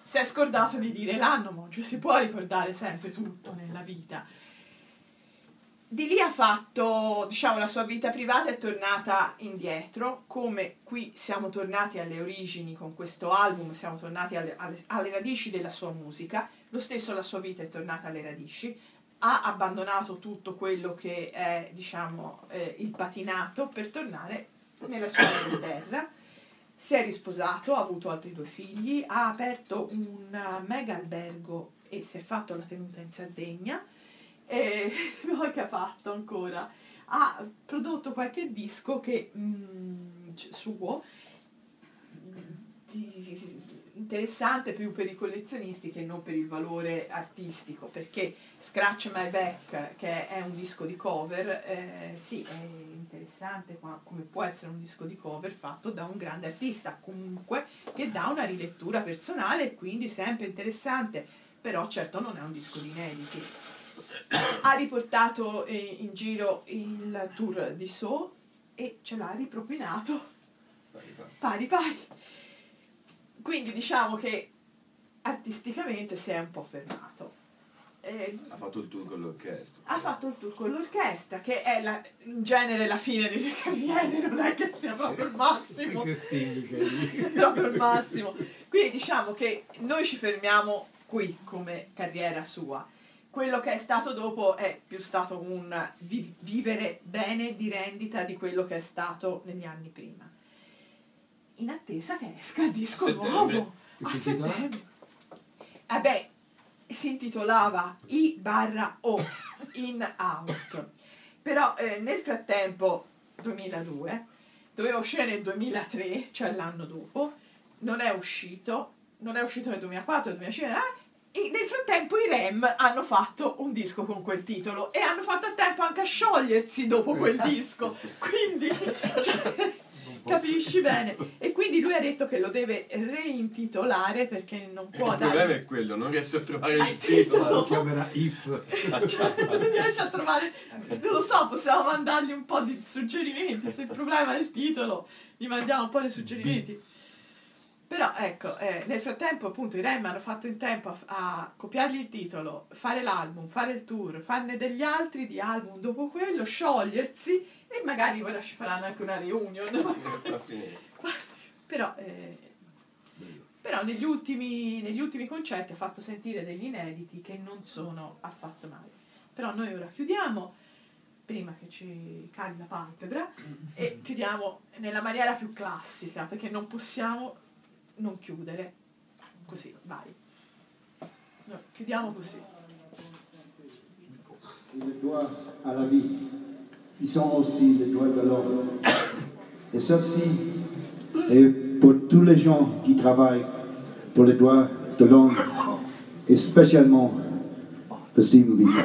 Si è scordato di dire l'anno, ci si può ricordare sempre tutto nella vita. Di lì ha fatto, diciamo, la sua vita privata è tornata indietro, come qui siamo tornati alle origini con questo album, siamo tornati alle, alle- alle radici della sua musica, lo stesso la sua vita è tornata alle radici, ha abbandonato tutto quello che è, diciamo, eh, il patinato per tornare nella sua terra. Si è risposato, ha avuto altri due figli, ha aperto un mega albergo e si è fatto la tenuta in Sardegna. E poi che ha fatto ancora? Ha prodotto qualche disco che mm, c- suo interessante più per i collezionisti che non per il valore artistico perché Scratch My Back che è un disco di cover eh, sì è interessante come può essere un disco di cover fatto da un grande artista comunque che dà una rilettura personale quindi sempre interessante però certo non è un disco di inediti ha riportato eh, in giro il tour di So e ce l'ha ripropinato pari pari quindi diciamo che artisticamente si è un po' fermato Eh, Ha fatto il tour con l'orchestra. ha fatto il tour con l'orchestra che è la- in genere la fine delle carriere non è che sia proprio il massimo proprio il massimo. Quindi diciamo che noi ci fermiamo qui come carriera sua. Quello che è stato dopo è più stato un vi- vivere bene di rendita di quello che è stato negli anni prima. In attesa che esca il disco Settembre. nuovo a si settembre. Eh beh, si intitolava I barra O, In Out. Però eh, nel frattempo, 2002, doveva uscire nel 2003, cioè l'anno dopo, non è uscito, non è uscito nel 2004, nel 2005, eh, e nel frattempo i Rem hanno fatto un disco con quel titolo e hanno fatto a tempo anche a sciogliersi dopo quel disco, quindi cioè, capisci bene. E quindi lui ha detto che lo deve reintitolare perché non può Il problema dare... è quello, non riesce a trovare il titolo. Lo chiamerà If. Cioè, non riesce a trovare non lo so possiamo mandargli un po' di suggerimenti se il problema è il titolo gli mandiamo un po' di suggerimenti Però ecco, eh, nel frattempo appunto i Rem hanno fatto in tempo a, a copiargli il titolo, fare l'album, fare il tour, farne degli altri di album dopo quello, sciogliersi e magari ora ci faranno anche una reunion. Finire. Però, eh, però negli, ultimi, negli ultimi concerti ha fatto sentire degli inediti che non sono affatto male. Però noi ora chiudiamo, prima che ci cadi la palpebra, e chiudiamo nella maniera più classica, perché non possiamo non chiudere così, vai. No, chiudiamo così. Les doigts à la vie, ils sont aussi les doigts de l'homme. Et ceci est pour tous les gens qui travaillent pour les doigts de l'homme, et spécialement pour Stephen Biko.